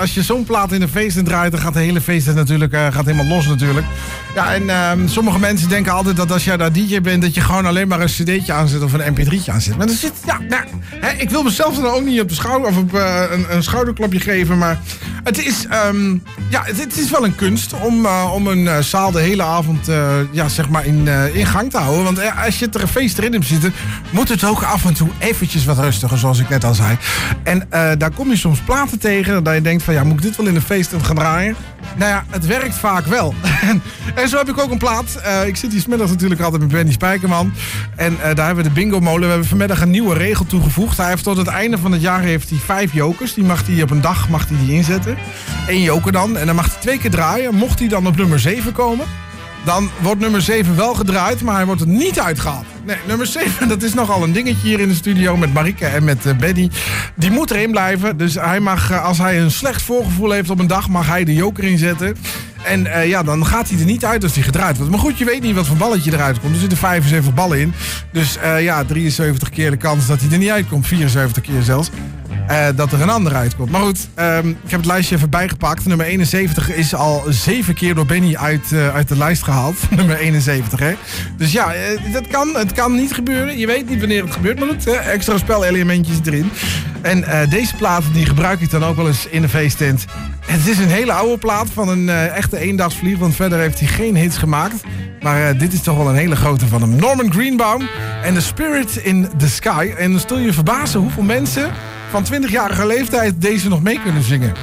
Als je zo'n plaat in een feest draait, dan gaat de hele feest natuurlijk eh, gaat helemaal los natuurlijk. Ja, en ehm, sommige mensen denken altijd dat als jij daar DJ bent, dat je gewoon alleen maar een cd'tje aanzet of een mp3'tje aanzet. Maar zit, ja, nou, hè, ik wil mezelf dan ook niet op de schouder of op eh, een, een schouderklapje geven, maar het is, ehm, ja, het, is wel een kunst om, eh, om een eh, zaal de hele avond eh, ja, zeg maar in, in gang te houden. Want als je er een hebt zitten, moet het ook af en toe eventjes wat rustiger, zoals ik net al zei. En daar kom je soms platen tegen dat je denkt van ja, moet ik dit wel in een feest gaan draaien? Nou ja, het werkt vaak wel. en zo heb ik ook een plaat. Ik zit hier smiddags natuurlijk altijd met Benny Spijkerman. En daar hebben we de bingo molen. We hebben vanmiddag een nieuwe regel toegevoegd. Hij heeft tot het einde van het jaar heeft hij vijf jokers. Die mag hij op een dag mag hij die inzetten. Eén joker dan. En dan mag hij twee keer draaien. Mocht hij dan op nummer 7 komen, dan wordt nummer 7 wel gedraaid, maar hij wordt er niet uitgehaald. Nee, nummer 7, dat is nogal een dingetje hier in de studio met Marike en met eh, Benny. Die moet erin blijven. Dus hij mag, eh, als hij een slecht voorgevoel heeft op een dag, mag hij de joker inzetten. En eh, ja, dan gaat hij er niet uit als hij gedraaid wordt. Maar goed, je weet niet wat voor balletje eruit komt. Er zitten 75 ballen in. Dus ja, 73 keer de kans dat hij er niet uitkomt. 74 keer zelfs. Eh, dat er een ander uitkomt. Maar goed, ehm, ik heb het lijstje even bijgepakt. Nummer 71 is al zeven keer door Benny uit, eh, uit de lijst gehaald. Nummer 71, hè. Dus ja, eh, dat kan. Het kan niet gebeuren. Je weet niet wanneer het gebeurt. Maar goed, extra spelelementjes erin. En deze plaat die gebruik ik dan ook wel eens in de feesttent. Het is een hele oude plaat van een echte eendagsvlieg. Want verder heeft hij geen hits gemaakt. Maar dit is toch wel een hele grote van hem. Norman Greenbaum en The Spirit in the Sky. En dan stel je verbazen hoeveel mensen van 20-jarige leeftijd deze nog mee kunnen zingen.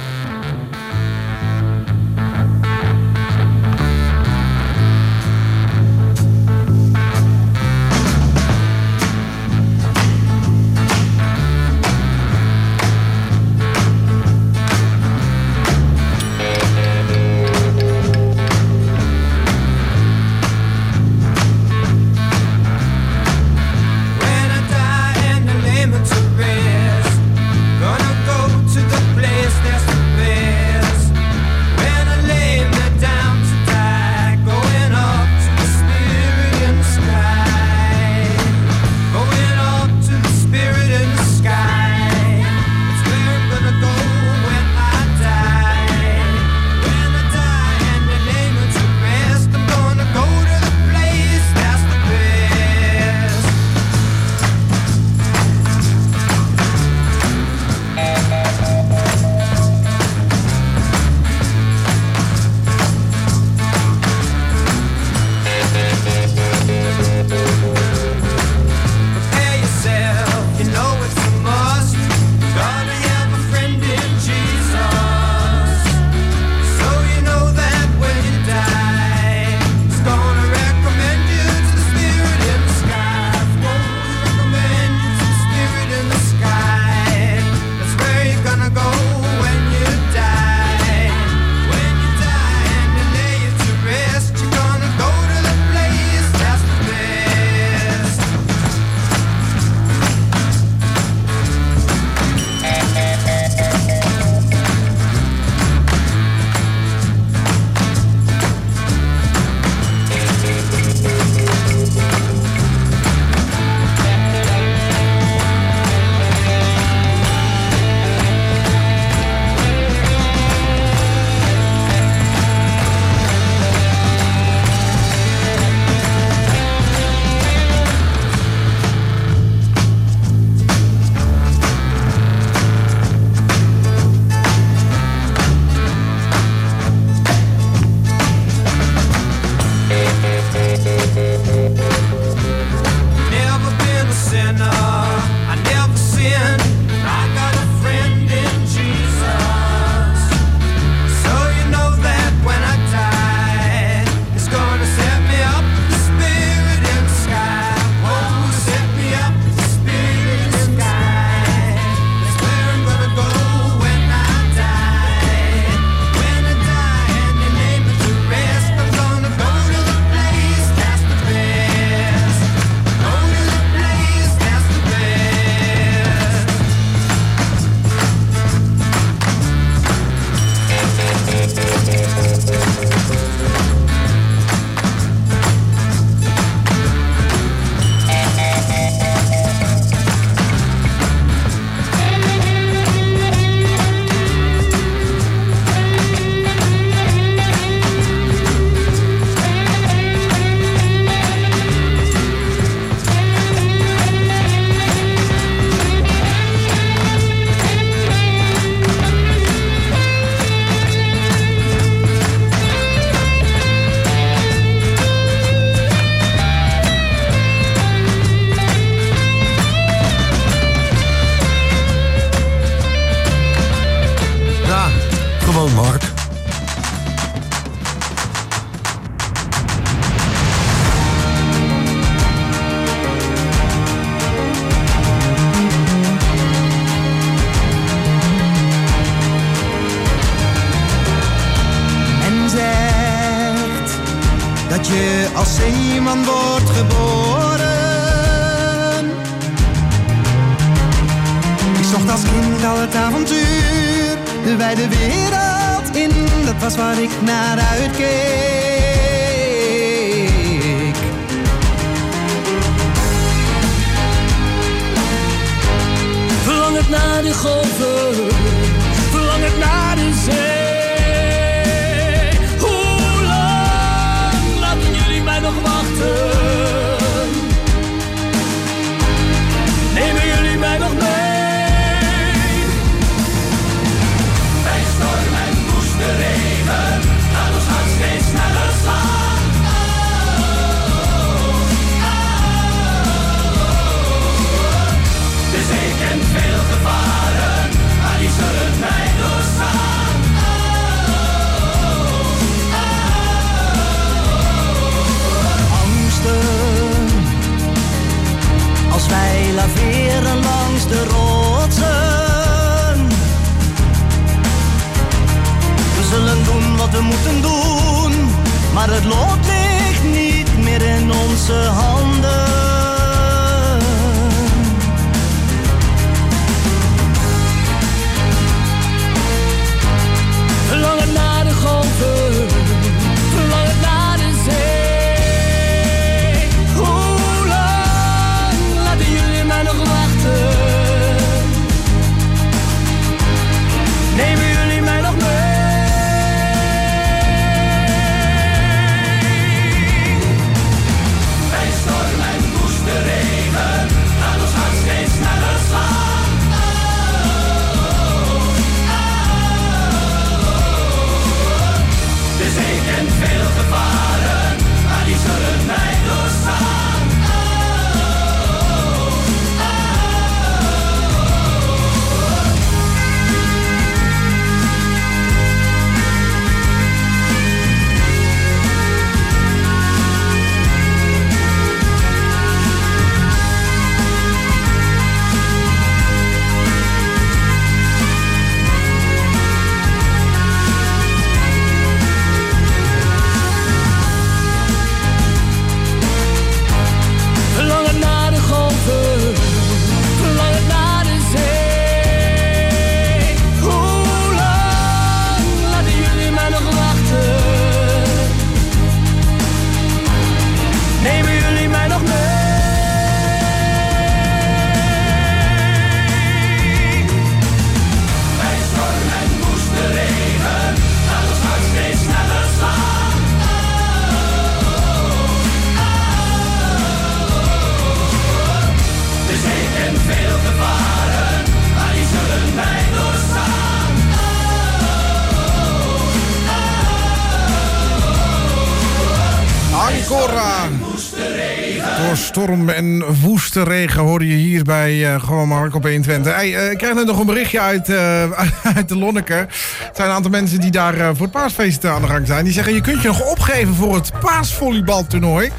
Storm en woeste regen hoorde je hier bij eh, gewoon Mark op 120. Hey, eh, ik krijg net nog een berichtje uit, eh, uit de Lonneke. Er zijn een aantal mensen die daar voor het paasfeest aan de gang zijn. Die zeggen je kunt je nog opgeven voor het paasvolleybaltoernooi.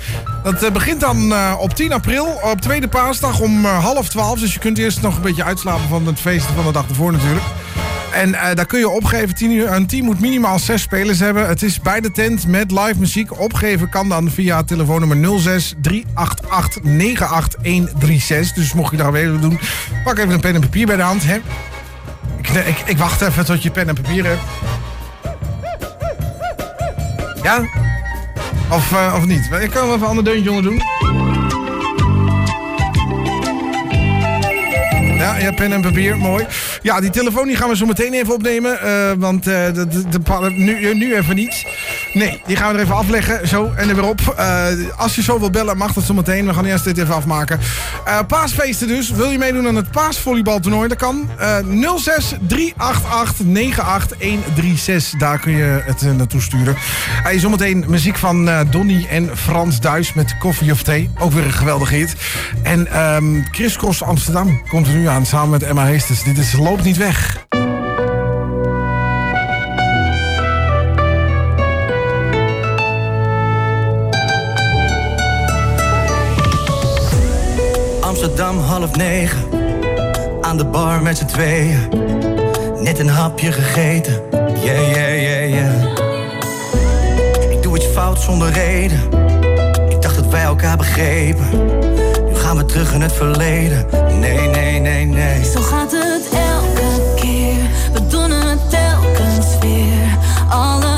Dat begint dan op 10 april, op tweede paasdag om half 12. Dus je kunt eerst nog een beetje uitslapen van het feest van de dag ervoor natuurlijk. En eh, daar kun je opgeven. Tien uur- Een team moet minimaal zes spelers hebben. Het is bij de tent met live muziek. Opgeven kan dan via telefoonnummer 06 388 98136. Dus mocht je daar willen doen, pak even een pen en papier bij de hand. Hè? Ik, ik, ik wacht even tot je pen en papier hebt. Ja? Of, eh, of niet? Ik kan wel even een ander deuntje onder doen. Ja, pen en papier, mooi. Ja, die telefoon die gaan we zo meteen even opnemen. eh, want eh, de, de, de- nu, nu even niet. Nee, die gaan we er even afleggen. Zo, en er weer op. Eh, als je zo wil bellen, mag dat zo meteen. We gaan eerst dit even afmaken. Eh, paasfeesten dus. Wil je meedoen aan het paasvolleybaltoernooi? Dat kan. Eh 06 388 98136. Daar kun je het eh, naartoe sturen. Hey, zometeen muziek van Donny en Frans Duis met Koffie of Thee. Ook weer een geweldige hit. En ehm Chris Cross Amsterdam komt er nu aan samen met Emma Heesters. Dit is Loopt niet weg. Amsterdam half negen. Aan de bar met z'n tweeën. Net een hapje gegeten. Yeah, yeah, yeah, yeah. Ik doe iets fout zonder reden. Ik dacht dat wij elkaar begrepen. Nu gaan we terug in het verleden. Nee, nee, nee, nee. Zo gaat het elke keer. We doen het telkens weer. Alle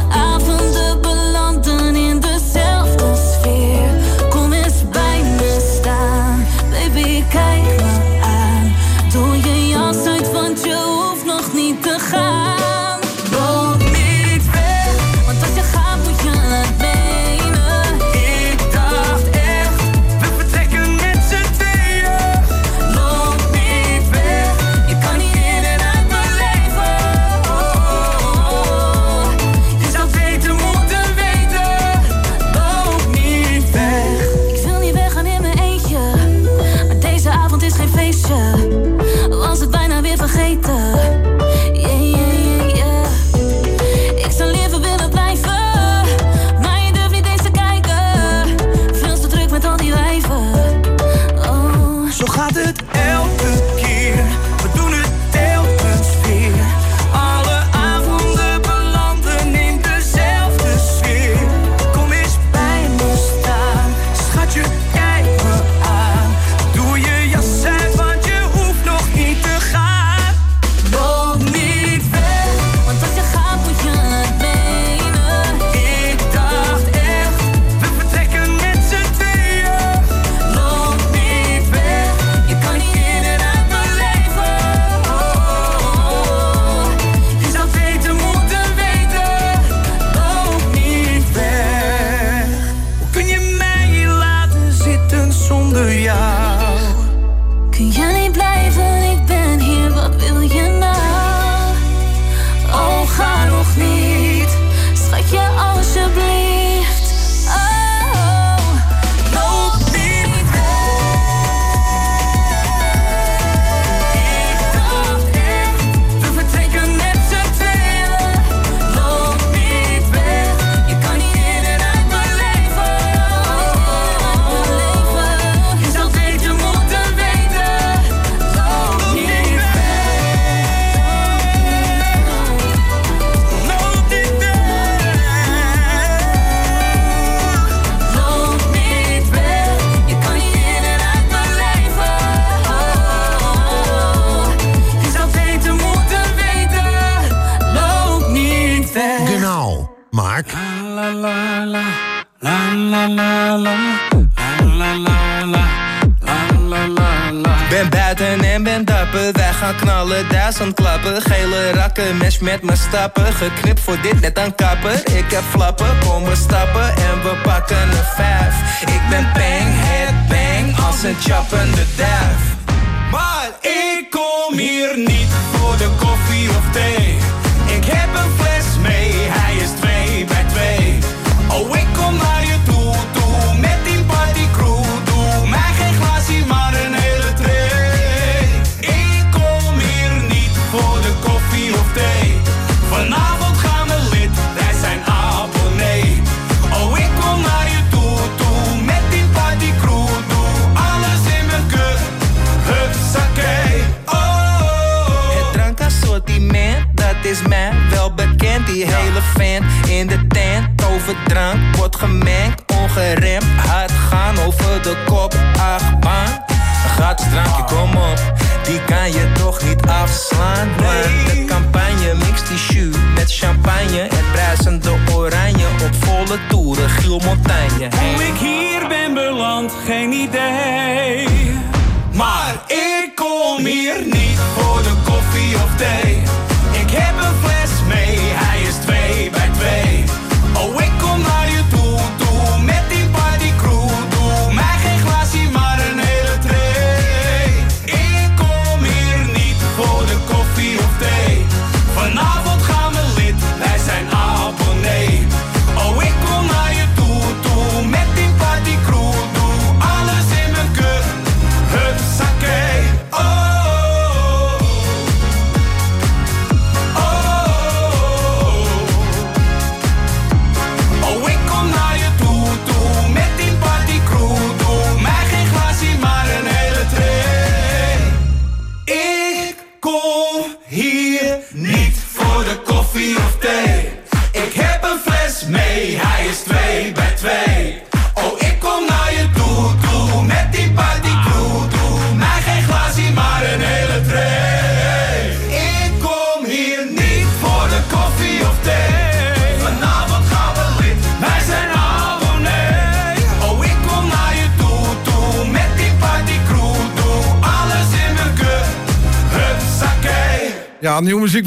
met mijn stappen. Geknipt voor dit net aan kapper. Ik heb flappen.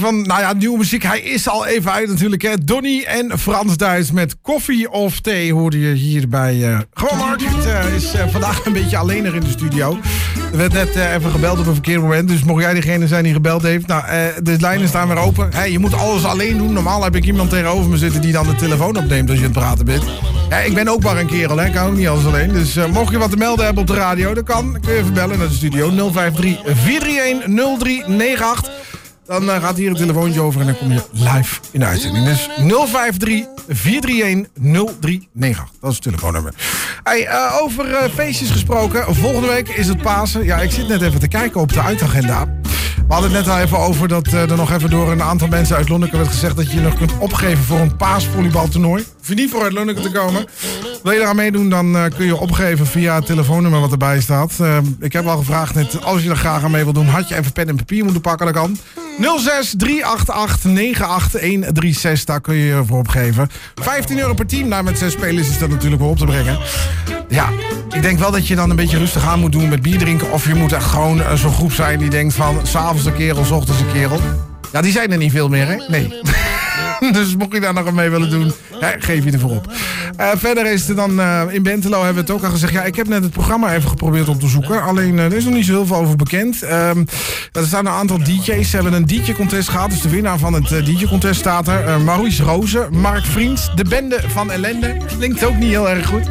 Van. Nou ja, nieuwe muziek. Hij is al even uit natuurlijk. Hè. Donny en Frans Duits met koffie of thee hoorde je hier bij. eh Gewoon Market eh, is eh, vandaag een beetje alleen er in de studio. Er werd net even gebeld op een verkeerd moment. Dus mocht jij degene zijn die gebeld heeft. Nou, de lijnen staan weer open. Je moet alles alleen doen. Normaal heb ik iemand tegenover me zitten die dan de telefoon opneemt als je aan het praten bent. Ik ben ook maar een kerel, hè. Ik kan ook niet alles alleen. Dus mocht je wat te melden hebben op de radio, dan kan. Kun je even bellen naar de studio 053 431 0398. Dan eh, gaat hier een telefoontje over en dan kom je live in de uitzending. Dus 053 431 0398. Dat is het telefoonnummer. Eh, over eh, feestjes gesproken. Volgende week is het Pasen. Ja, ik zit net even te kijken op de uitagenda. We hadden het net al even over dat er nog even door een aantal mensen uit Lonneke werd gezegd dat je je nog kunt opgeven voor een paasvolleybaltoernooi. Hoef je niet voor uit Lonneke te komen. Wil je eraan meedoen, dan kun je opgeven via het telefoonnummer wat erbij staat. Ik heb al gevraagd, net, als je er graag aan mee wil doen, had je even pen en papier moeten pakken. Dat kan. 06 388 98136, daar kun je je voor opgeven. 15 euro per team, nou met zes spelers is dat natuurlijk wel op te brengen. Ja, ik denk wel dat je dan een beetje rustig aan moet doen met bier drinken. Of je moet echt gewoon eh, zo'n groep zijn die denkt van... s'avonds een kerel, s ochtends een kerel. Ja, die zijn er niet veel meer, hè? Nee. dus mocht je daar nog aan mee willen doen, geef je ervoor op. Eh, verder is er dan eh, in Bentelo hebben we het ook al gezegd. Ja, ik heb net het programma even geprobeerd op te zoeken. Alleen eh, er is nog niet zo heel veel over bekend. Ehm, er staan een aantal DJ's. Ze hebben een DJ-contest gehad. Dus de winnaar van het DJ-contest staat er. Maurice Rozen, Mark Vriends, de bende van ellende. Klinkt ook niet heel erg goed.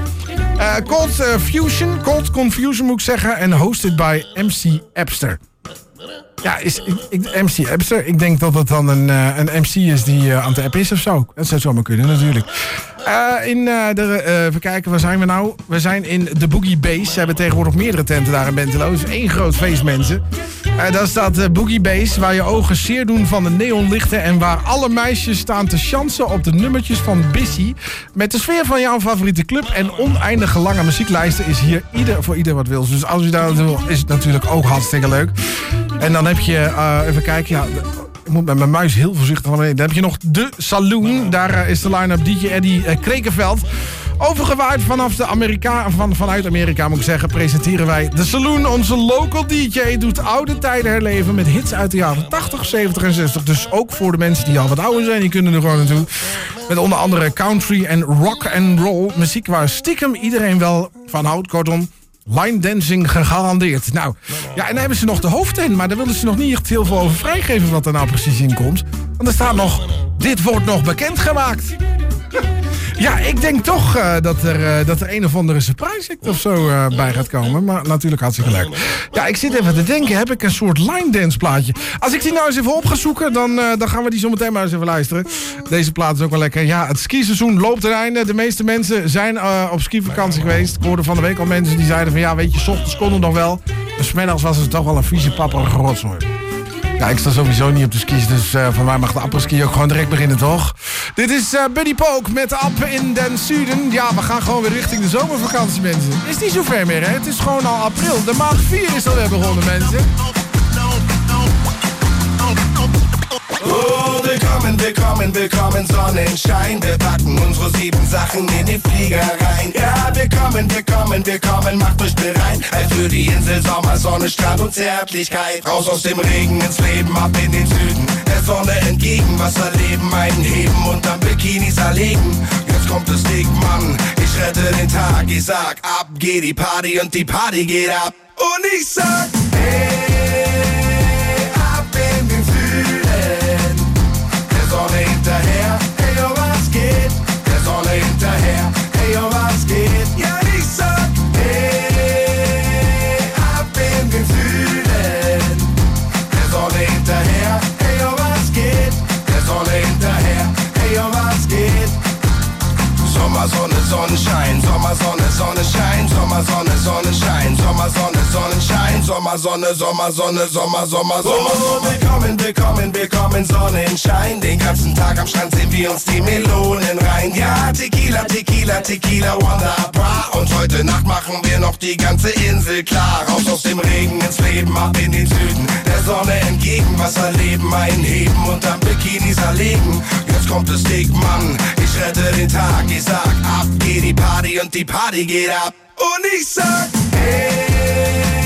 Cold Fusion, Cold Confusion moet ik zeggen. En hosted by MC Epster. Ja, is, ik, MC Epster. Ik denk dat het dan een, eh, een MC is die eh, aan de app is of zo. Dat zou zomaar kunnen, natuurlijk. Eh, in eh, even kijken, waar zijn we nou? We zijn in de Boogie Base. Ze hebben tegenwoordig meerdere tenten daar in Bentelo. Is één groot feest, mensen. Daar staat Boogie Base, waar je ogen zeer doen van de neonlichten... en waar alle meisjes staan te chansen op de nummertjes van Bissy. Met de sfeer van jouw favoriete club en oneindige lange muzieklijsten... is hier ieder voor ieder wat wil. Dus als u daar naartoe wil, is het natuurlijk ook hartstikke leuk. En dan heb je, even kijken, ja... Ik moet met mijn muis heel voorzichtig naar beneden. Dan heb je nog de Saloon. Daar eh, is de line-up DJ Eddie eh, Krekenveld. Overgewaaid vanaf de Amerika, van, vanuit Amerika moet ik zeggen, presenteren wij de Saloon. Onze local DJ doet oude tijden herleven met hits uit de jaren 80, 70 en 60. Dus ook voor de mensen die al wat ouder zijn, die kunnen er gewoon naartoe. Met onder andere country en rock and roll muziek waar stiekem iedereen wel van houdt. Kortom, Line dancing gegarandeerd. Nou, ja, en dan hebben ze nog de hoofdtent, maar daar willen ze nog niet echt heel veel over vrijgeven wat er nou precies in komt. Want er staat nog, dit wordt nog bekendgemaakt. Ja, ik denk toch eh, dat, er, eh, dat er een of andere surprise act of zo eh, bij gaat komen. Maar natuurlijk hartstikke leuk. Ja, ik zit even te denken, heb ik een soort line dance plaatje? Als ik die nou eens even op ga zoeken, dan, dan gaan we die zo meteen maar eens even luisteren. Deze plaat is ook wel lekker. Ja, het skiseizoen loopt ten einde. De meeste mensen zijn op skivakantie geweest. Ik hoorde van de week al mensen die zeiden van ja, weet je, s ochtends kon het nog wel. Maar 's middags was het toch wel een vieze papperige rotzooi. Ja, ik sta sowieso niet op de skis, dus eh van mij mag de apres-ski ook gewoon direct beginnen, toch? Dit is eh, Buddy Poke met App in den Zuiden. Ja, we gaan gewoon weer richting de zomervakantie, mensen. Is niet zo ver meer, hè? Het is gewoon al april. De maand 4 is alweer begonnen, mensen. Oh, willkommen, willkommen, willkommen, Sonnenschein. Wir packen unsere sieben Sachen in den Flieger rein. Ja, willkommen, willkommen, willkommen, macht euch bereit. Für die Insel Sommer, Sonne, Strand und Zärtlichkeit. Raus aus dem Regen ins Leben, ab in den Süden. Der Sonne entgegen, Wasser leben, einen heben und dann Bikinis erlegen. Jetzt kommt das Ding, Mann, ich rette den Tag. Ich sag, ab geht die Party und die Party geht ab. Und ich sag, hey, Sonnenschein, Sommersonne, Sonne, Sonnenschein, Sommersonne. Sonnenschein, Sommer, Sonne, Sommer, Sommer, Sommer, Sommer. Oh, willkommen, willkommen, willkommen, Sonnenschein. Den ganzen Tag am Strand sehen wir uns die Melonen rein. Ja, Tequila, Tequila, Tequila, Wonderbar. Und heute Nacht machen wir noch die ganze Insel klar. Raus aus dem Regen ins Leben, ab in den Süden. Der Sonne entgegen, Wasser leben, einheben und dann Bikinis erlegen. Jetzt kommt es dick, Mann. Ich rette den Tag, ich sag, ab geht die Party und die Party geht ab. Und ich sag, hey,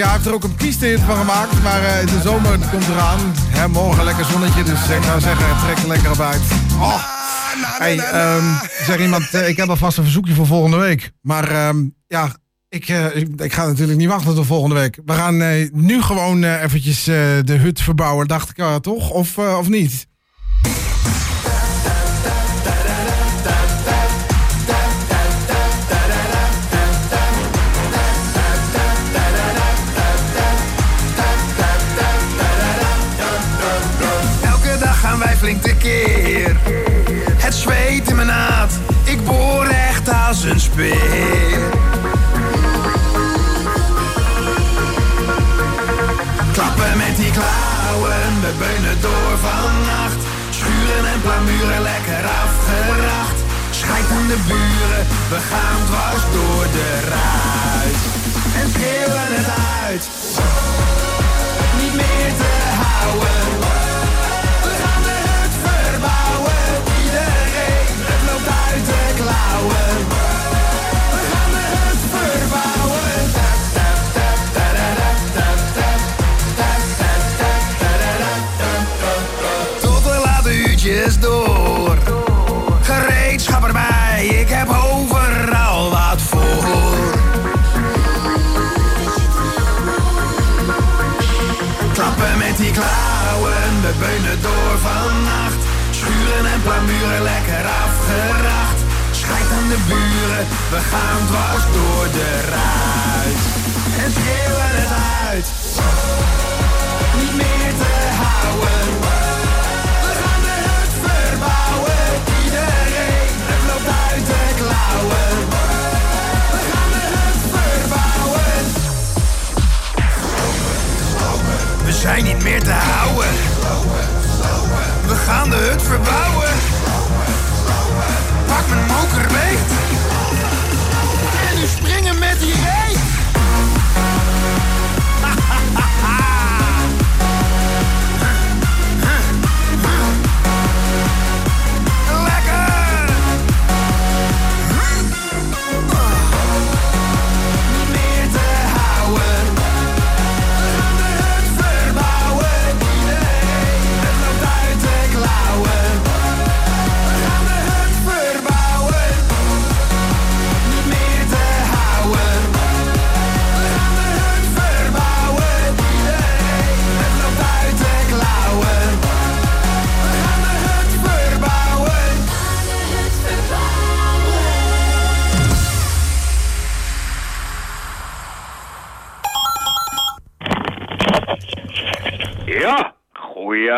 hij heeft er ook een piste van gemaakt. Maar eh, de zomer komt eraan. Hè, morgen lekker zonnetje, dus ik zou zeggen, trek er lekker op uit. Oh. Hey, ehm, zeg iemand, eh, ik heb alvast een verzoekje voor volgende week. Maar ehm, ja, ik, eh, ik, ik ga natuurlijk niet wachten tot volgende week. We gaan nu gewoon eventjes de hut verbouwen, dacht ik toch? Of, of niet? Het zweet in mijn naad, ik boor echt als een speer. Klappen met die klauwen, we beunen door vannacht. Schuren en plamuren lekker afgeracht. Aan de buren, we gaan dwars door de ruit. En schreeuwen het uit, niet meer te houden. Beunen door vannacht. Schuren en plamuren lekker afgeracht. Schijt aan de buren, we gaan dwars door de ruit. En schreeuwen het uit, niet meer te houden. We gaan de hut verbouwen, iedereen, het loopt uit de klauwen. We gaan de hut verbouwen. We zijn niet meer te houden. We gaan de hut verbouwen. Pak mijn moker beet. En nu springen met die reet.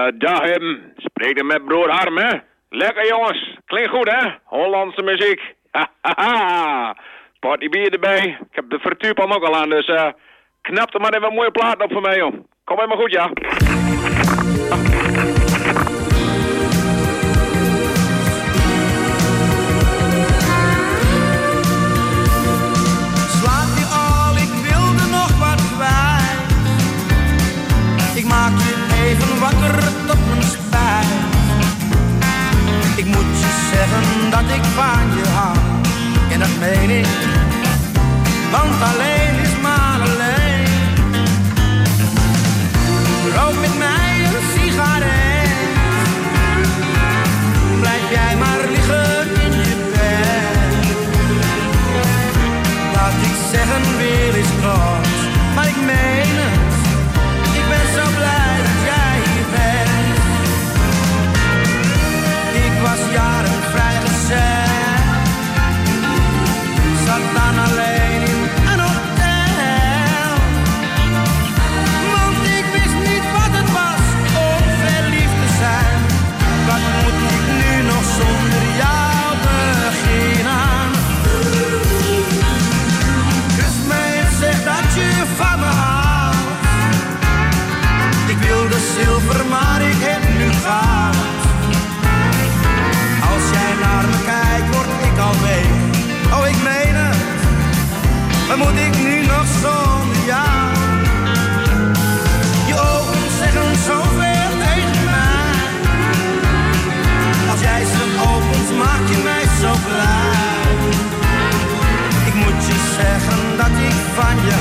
Goeiedag hem. Met broer Harm, hè? Lekker jongens, klinkt goed hè? Hollandse muziek. Hahaha. Party bier erbij. Ik heb de vertuurpan ook al aan, dus eh knap er maar even een mooie plaat op voor mij, joh. Kom helemaal goed, ja. Wakker tot mijn spijt. Ik moet je zeggen dat ik van je hou. En dat meen ik, want alleen Стефания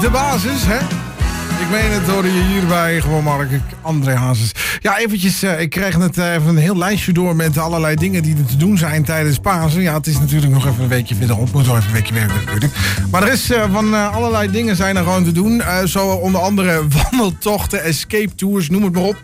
de basis, hè? Ik meen het, hoorde je hierbij gewoon Mark, André Hazes. Ja, eventjes, eh, ik kreeg net eh, even een heel lijstje door met allerlei dingen die er te doen zijn tijdens Pasen. Ja, het is natuurlijk nog even een weekje verderop, moet nog even een weekje werken natuurlijk. Maar er is eh, van allerlei dingen zijn er gewoon te doen. Zo onder andere wandeltochten, escape tours, noem het maar op.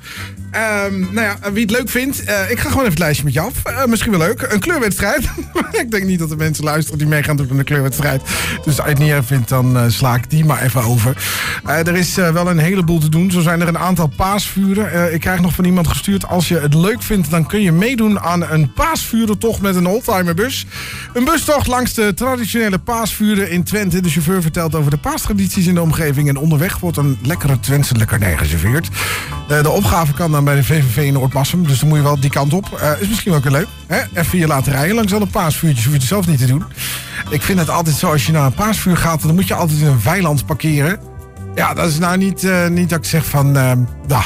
Ehm, nou ja, wie het leuk vindt, eh, ik ga gewoon even het lijstje met je af. Eh, misschien wel leuk. Een kleurwedstrijd. ik denk niet dat er mensen luisteren die mee gaan doen aan de kleurwedstrijd. Dus als je het niet erg vindt, dan eh, sla ik die maar even over. Er is wel een heleboel te doen. Zo zijn er een aantal paasvuren. Ik krijg nog van iemand gestuurd. Als je het leuk vindt, dan kun je meedoen aan een paasvurentocht met een oldtimerbus. Een bustocht langs de traditionele paasvuren in Twente. De chauffeur vertelt over de paastradities in de omgeving. En onderweg wordt een lekkere Twentse lekkernij geserveerd. De opgave kan dan bij de VVV in Noordmassum. Dus dan moet je wel die kant op. Eh, is misschien wel een keer leuk. Hè? Even je laten rijden langs alle paasvuurtjes. Hoef je het zelf niet te doen. Ik vind het altijd zo, als je naar een paasvuur gaat... dan moet je altijd in een weiland parkeren. Ja, dat is nou niet, eh, niet dat ik zeg van... nou,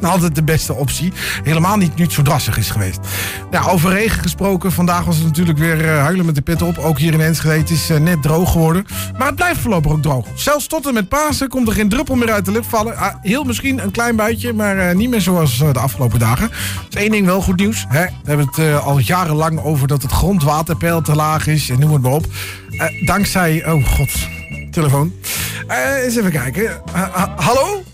altijd de beste optie. Helemaal niet nu het zo drassig is geweest. Ja, over regen gesproken. Vandaag was het natuurlijk weer eh, huilen met de pit op. Ook hier in Enschede. Het is eh, net droog geworden. Maar het blijft voorlopig ook droog. Zelfs tot en met Pasen komt er geen druppel meer uit de lucht vallen. Ah, heel misschien een klein buitje, maar eh, niet meer zoals de afgelopen dagen. Dus één ding wel goed nieuws. Hè? We hebben het al jarenlang over dat het grondwaterpeil te laag is. En noem het maar op. Dankzij... Oh god, telefoon. Eens even kijken. Ha- hallo?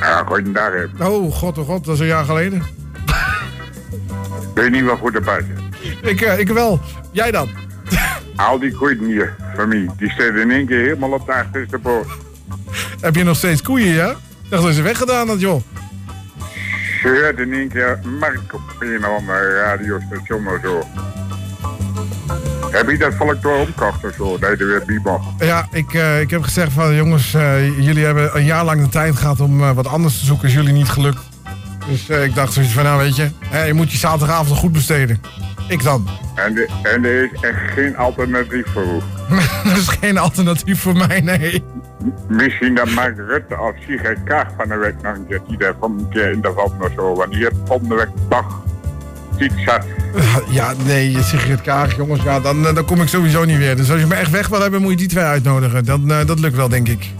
Ja, goedendag. hè. Oh god, oh god, dat is een jaar geleden. Ben je niet wel goed erbij? Ik, eh, ik wel. Jij dan? Al die koeien hier van mij, die staan in één keer helemaal op de achterste poort. Heb je nog steeds koeien, ja? Ik dacht dat ze weggedaan had, joh. Ze in één keer Mark op een of ander radiostation of zo. Heb je dat volk door omkocht of zo? Dat je er weer mag. Ja, ik, eh, ik heb gezegd van jongens, eh, jullie hebben een jaar lang de tijd gehad om eh, wat anders te zoeken. Is jullie niet gelukt. Dus ik dacht zoiets van, nou weet je, hè, je moet je zaterdagavond goed besteden. Ik dan. En, de, en er is echt geen alternatief voor u. dat is geen alternatief voor mij, nee. Misschien dat Mark Rutte of Sigrid Kaag van de week nog een keer, die daar van een keer in de valt of zo. Want die heeft volgende week dag zat. Ja, nee, Sigrid Kaag, jongens, ja, dan, eh, dan kom ik sowieso niet weer. Dus als je me echt weg wil hebben, moet je die twee uitnodigen. Dan, eh, dat lukt wel, denk ik.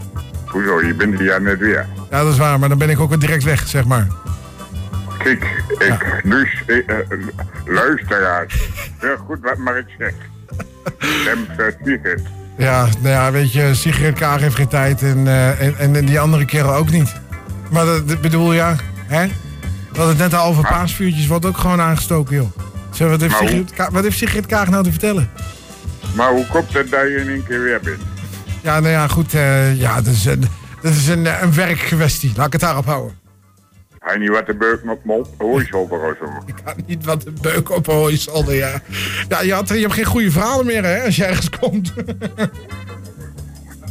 Hoezo, je bent hier net weer. Ja, dat is waar, maar dan ben ik ook weer direct weg, zeg maar. Kijk, ik, eh, eh, luisteraars. Heel goed wat. Stem voor Sigrid. Ja, nou ja, weet je, Sigrid Kaag heeft geen tijd en, eh, en, en die andere kerel ook niet. Maar dat, dat bedoel, ja, hè? We hadden het net al over paasvuurtjes, wordt ook gewoon aangestoken, joh. Zeg, wat, heeft Maar hoe- Sigrid, Ka- wat heeft Sigrid Kaag nou te vertellen? Maar hoe komt het dat je in één keer weer bent? Ja, nou ja, goed, eh, ja, dat is, een, dat is een, een werkkwestie. Laat ik het daarop houden. Hij niet wat de beuk op hooisolder of zo. Ik niet wat de beuk op horizon, ja. Ja, je, had, je hebt geen goede verhalen meer, hè, als je ergens komt.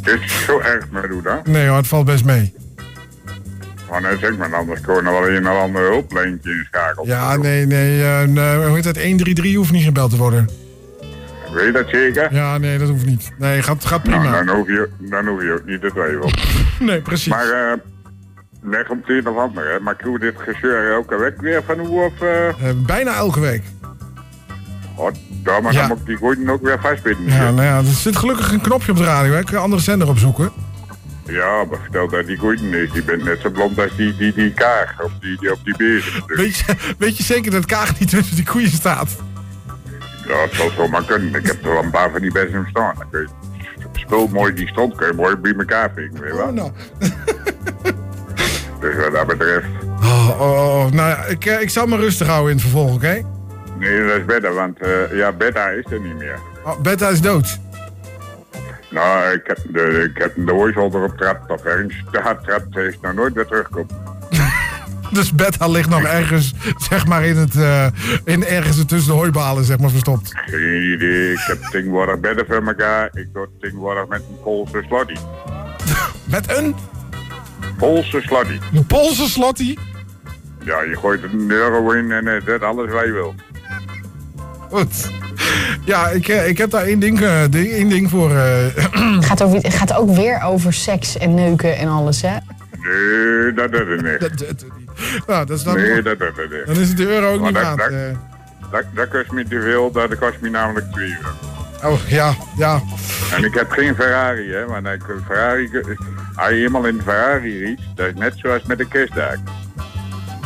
Is het zo erg met u dan? nee hoor, het valt best mee. Oh nee, zeg maar, anders kon er wel een of ander hulplijntje inschakelen. Ja, nee, nee, nee, hoe heet dat? 133 hoeft niet gebeld te worden. Weet je dat zeker? Ja, nee, dat hoeft niet. Nee, gaat, gaat prima. Nou, dan hoef, je, dan hoef je ook niet te twijfelen. Nee, precies. Maar eh, leg om het een of ander, hè. Maar doe dit gezeur elke week weer van hoe of... eh bijna elke week. oh, daar maar Ja. dan moet ik die gooien ook weer vastbinden. Ja, nou ja, er zit gelukkig een knopje op de radio. Hè. Ik kan een andere zender opzoeken. Ja, maar vertel dat die gooien is. Die bent net zo blond als die, die, die kaag op die, die, op die bezen. Weet je, weet je zeker dat Kaag niet tussen die koeien staat? Ja, het zal zomaar kunnen. Ik heb er wel een paar van die bessen staan. Dan kun je spul mooi die stond, kun je mooi bij elkaar vinden, weet je wel. Oh, nou. Dus wat dat betreft, Oh, oh, oh. Nou ja, ik, eh, ik zal me rustig houden in het vervolg, oké? nee, dat is beter, want eh, ja, Beta is er niet meer. Oh, Betta is dood. Nou, ik heb de, ik heb op trap, of ergens de trap, is nog nooit weer teruggekomen. Dus Betta ligt nog ergens, zeg maar, in het, eh, in ergens tussen de hooibalen, zeg maar, verstopt. Geen idee, ik heb tegenwoordig bedden voor elkaar. Ik doe tegenwoordig met een Poolse slotty. Met een Poolse slotty. een Poolse slotty? Ja, je gooit een euro in en eh, dat alles wat je wilt. Goed. Ja, ik, eh, ik heb daar één ding, eh, ding, één ding voor. eh, Het gaat, ook, het gaat ook weer over seks en neuken en alles, hè? Nee, dat doet het niet. dat, dat, nou, dat is dan, Nee, dat doet het niet. dan is het de euro ook Maar niet dat- waard. dat-. Dat, dat kost me te veel, dat kost me namelijk 2 euro. Oh, ja, ja. En ik heb geen Ferrari, hè. Want ik, Ferrari, als je eenmaal in een Ferrari riet, dat is net zoals met de kerstdag.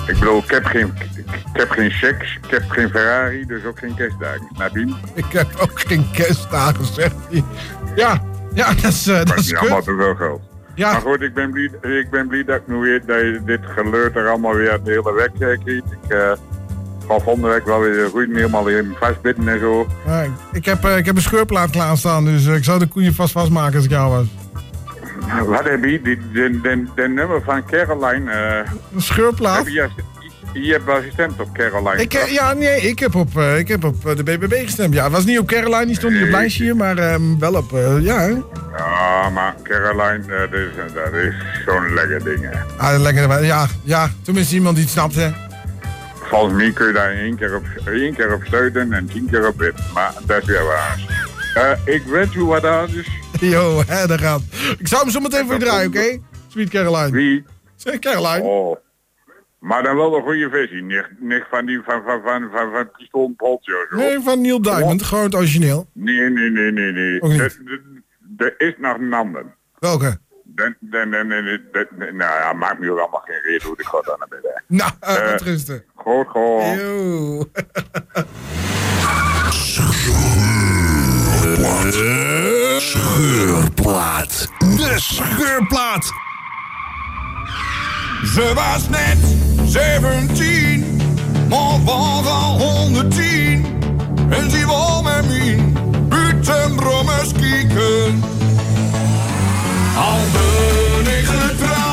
Ik bedoel, ik heb geen, ik heb geen checks, ik heb geen Ferrari, dus ook geen kerstdagen. Je? Ik heb ook geen kerstdagen, zegt hij. Ja, ja, dat is, eh, dat Maar is allemaal te veel geld. Ja. Maar goed, ik ben, blij, ik ben blij dat ik nu weet dat je dit geleur er allemaal weer de hele eh, krijgt. Ik eh ga week wel weer goed helemaal in vastbitten en zo. Ja, ik- ik, heb, eh, ik heb een scheurplaat klaarstaan, dus eh, ik zou de koeien vast vastmaken als ik jou was. Wat heb je? Die, de, de, de nummer van Caroline. Een scheurplaat? heb je, je hebt wel gestemd op Caroline. Ik, eh, ja, nee, ik heb op, eh, ik heb op de BBB gestemd. Ja, het was niet op Caroline, die stond niet op lijstje hier, maar ehm, wel op, ja. Ja, maar Caroline, dat is, dat is zo'n lekker ding. Hè. Ah, lekker, ja, ja, tenminste iemand die het snapt, hè. Volgens mij kun je daar één keer op, één keer op stuiten en tien keer op wit. Maar dat is weer waar. Ik weet u wat anders. Yo, hè, daar gaat. Ik zou hem zo meteen voor je draaien, oké? Sweet Caroline. Wie? Zeg Caroline. Oh. Maar dan wel een goede versie. Niet, niet van die van, van, van, van, van zo. Nee, van Neil Diamond, gewoon het origineel. Nee, nee, nee, nee, nee. Er- is nog een ander. Welke? Dan, dan, dan, nou ja, maakt me ook allemaal geen reden hoe ik ga dan naar binnen. Nou, uh, wat rusten. Goed, gewoon. Yo. Scheurplaat. De scheurplaat. Ze was net 17, maar was al 110. En ze wou met mij buiten brommers kijken. Al ben ik getrouwd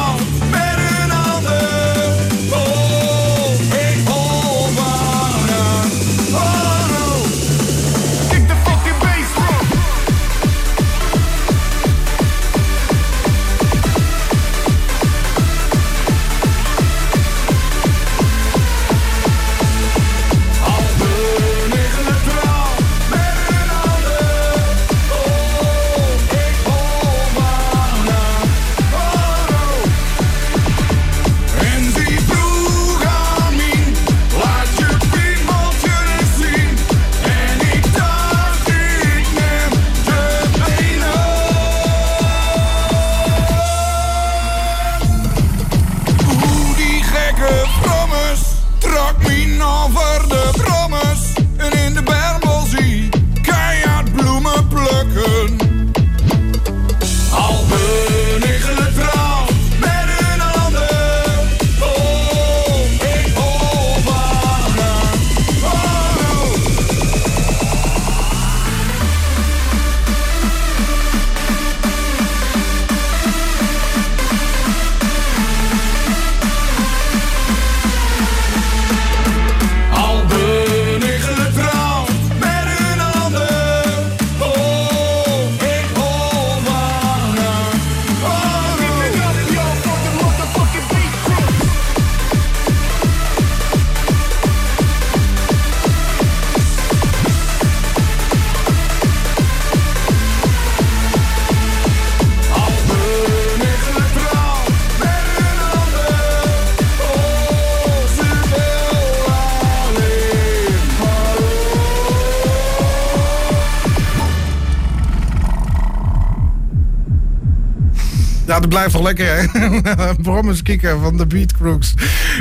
blijft toch lekker, hè? Brommers kicken van de Beat Crooks.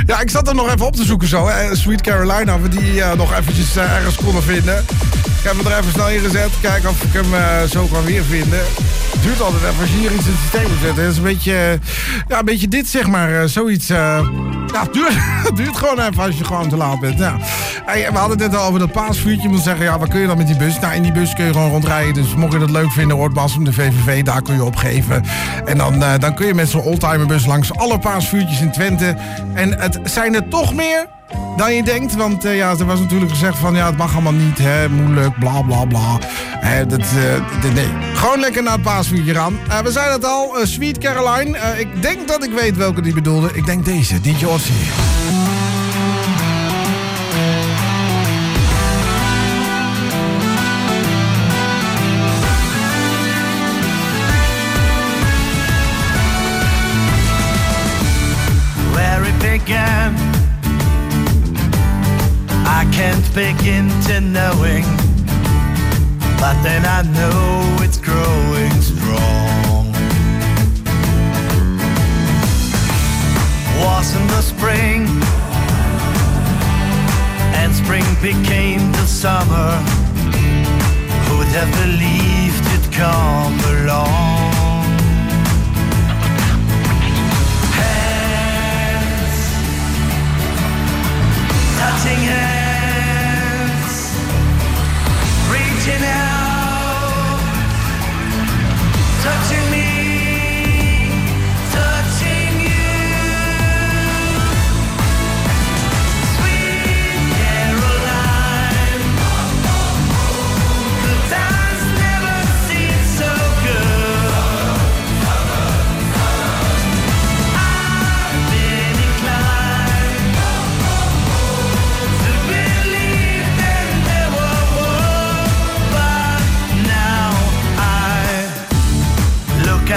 Ja, ik zat er nog even op te zoeken zo. Hè? Sweet Carolina, we die eh, nog eventjes eh, ergens konden vinden. Ik heb hem er even snel in gezet. Kijken of ik hem eh, zo kan weer vinden. Het duurt altijd even als je hier iets in het systeem moet zetten. Het is een beetje, ja, een beetje dit, zeg maar. zoiets. Het duurt, duurt gewoon even als je gewoon te laat bent. Ja. We hadden het net al over dat paasvuurtje. Je moet zeggen, ja, waar kun je dan met die bus? Nou, in die bus kun je gewoon rondrijden. Dus mocht je dat leuk vinden, Oortmassum, de VVV, daar kun je opgeven. En dan, eh, dan kun je met zo'n oldtimerbus langs alle paasvuurtjes in Twente. En het zijn er toch meer dan je denkt. Want eh, ja, er was natuurlijk gezegd van, ja, het mag allemaal niet, hè, moeilijk, bla, bla, bla. Dat, d- nee, gewoon lekker naar het paasvuurtje gaan. Eh, we zeiden het al, eh, Sweet Caroline. Ik denk dat ik weet welke die bedoelde. Ik denk deze, DJ Ossie. I can't begin to knowing but then I know it's growing strong. Was in the spring, and spring became the summer. Who'd have believed it'd come along? Hands, touching hands. reaching out.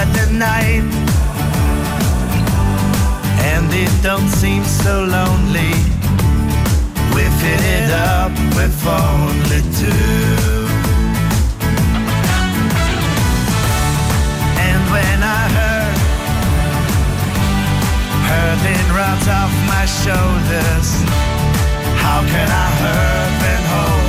at night. And it don't seem so lonely. We're it up with only two. And when I heard Heard it right off my shoulders How can I hurt and hold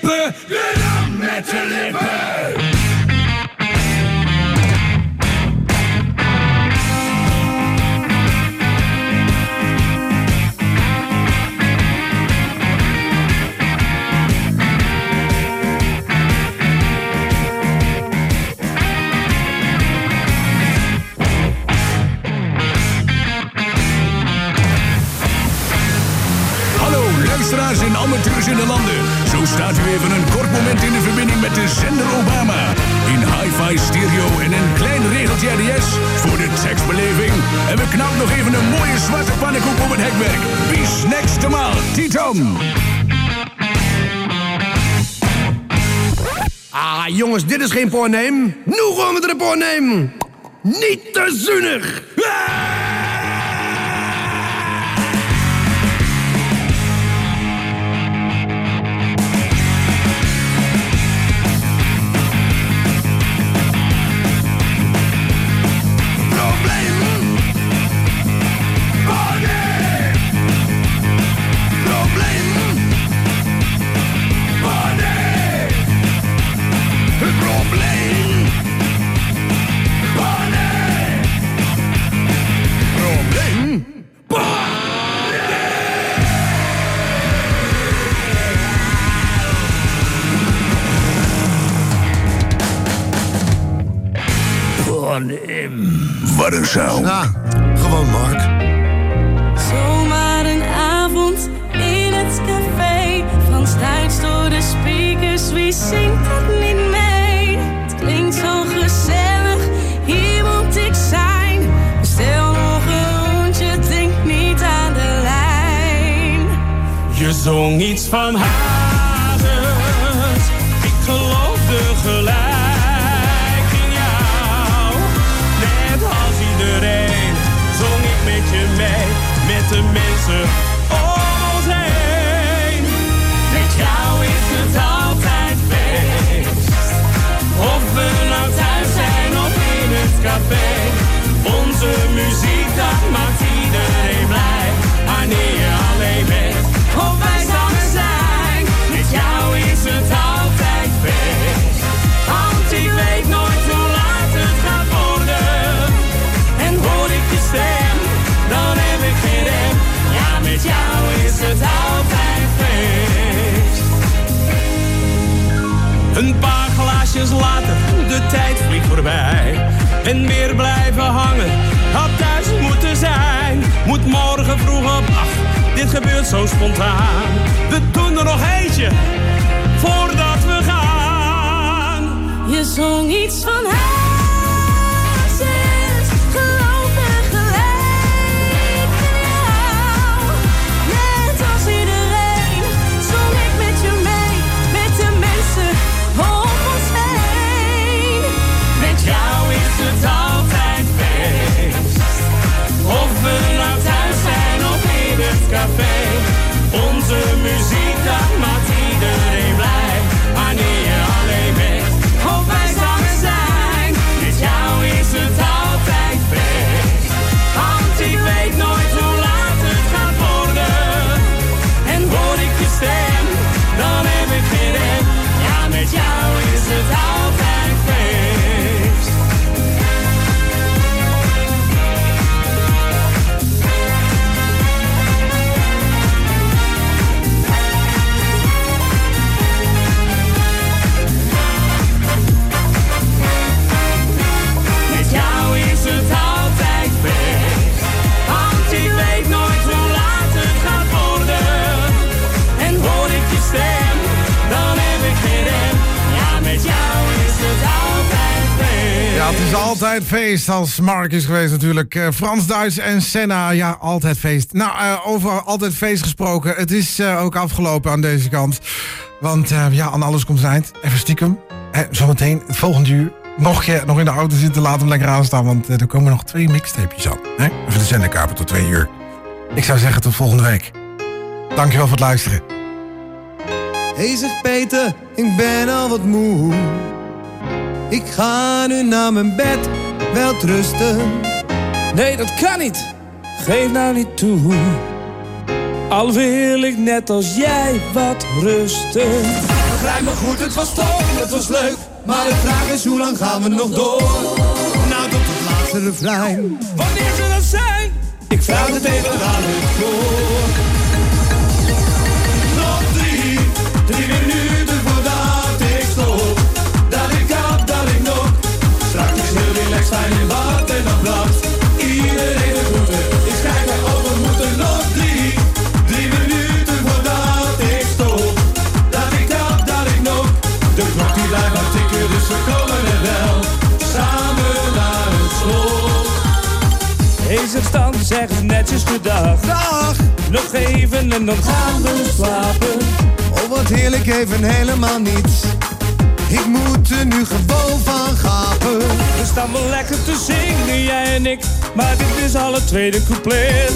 kippen. Gedam met de lippen. Geen porneem. Nu gewoon met de porneem. Niet te zuinig. Wat een sound. Ja, gewoon Mark. Zomaar een avond in het café. Frans Duits door de speakers, wie zingt dat niet mee? Het klinkt zo gezellig, hier moet ik zijn. Stel nog een rondje, denk niet aan de lijn. Je zong iets van hazes. Mensen om. Met jou is het altijd feest. Of we nou thuis zijn of in het café. Onze muziek, glaasjes later, de tijd vliegt voorbij. En weer blijven hangen, had thuis moeten zijn. Moet morgen vroeg op acht, dit gebeurt zo spontaan. We doen er nog eentje, voordat we gaan. Je zong iets van hazes, muziek, altijd feest als Mark is geweest natuurlijk. Eh, Frans, Duits en Senna, ja, altijd feest. Nou, eh, over altijd feest gesproken. Het is eh, ook afgelopen aan deze kant. Want ja, aan alles komt een eind. Even stiekem. Zometeen, het volgende uur. Mocht je nog in de auto zitten, laat hem lekker aanstaan. Want er komen nog twee mixtapejes aan. Hè? Even de zenderkaper tot twee uur. Ik zou zeggen tot volgende week. Dankjewel voor het luisteren. Hey Peter, ik ben al wat moe. Ik ga nu naar mijn bed, wel rusten. Nee, dat kan niet. Geef nou niet toe. Al wil ik net als jij wat rusten. begrijp me goed, het was tof, het was leuk. Maar de vraag is, hoe lang gaan we nog door? Nou, tot het laatste refrein. Wanneer zal dat zijn? Ik vraag het even aan het koor. Zeg netjes gedag. Dag! Nog even en dan gaan we slapen. Oh, wat heerlijk, even helemaal niets. Ik moet er nu gewoon van gapen. We staan wel lekker te zingen, jij en ik. Maar dit is al het tweede couplet.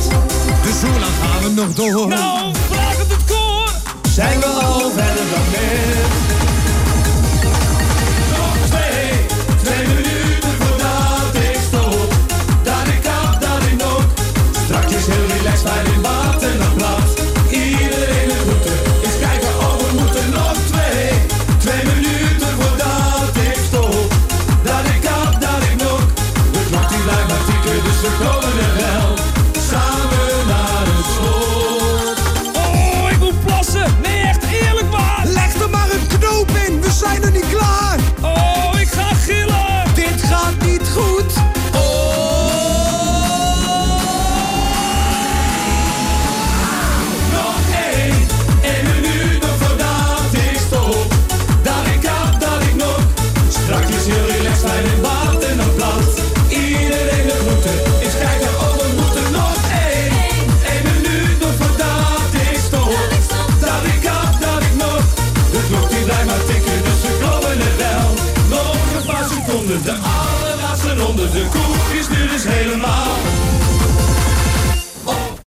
Dus hoe lang gaan we nog door? Nou, vraag het het koor. Zijn we al verder dan net? Heel helemaal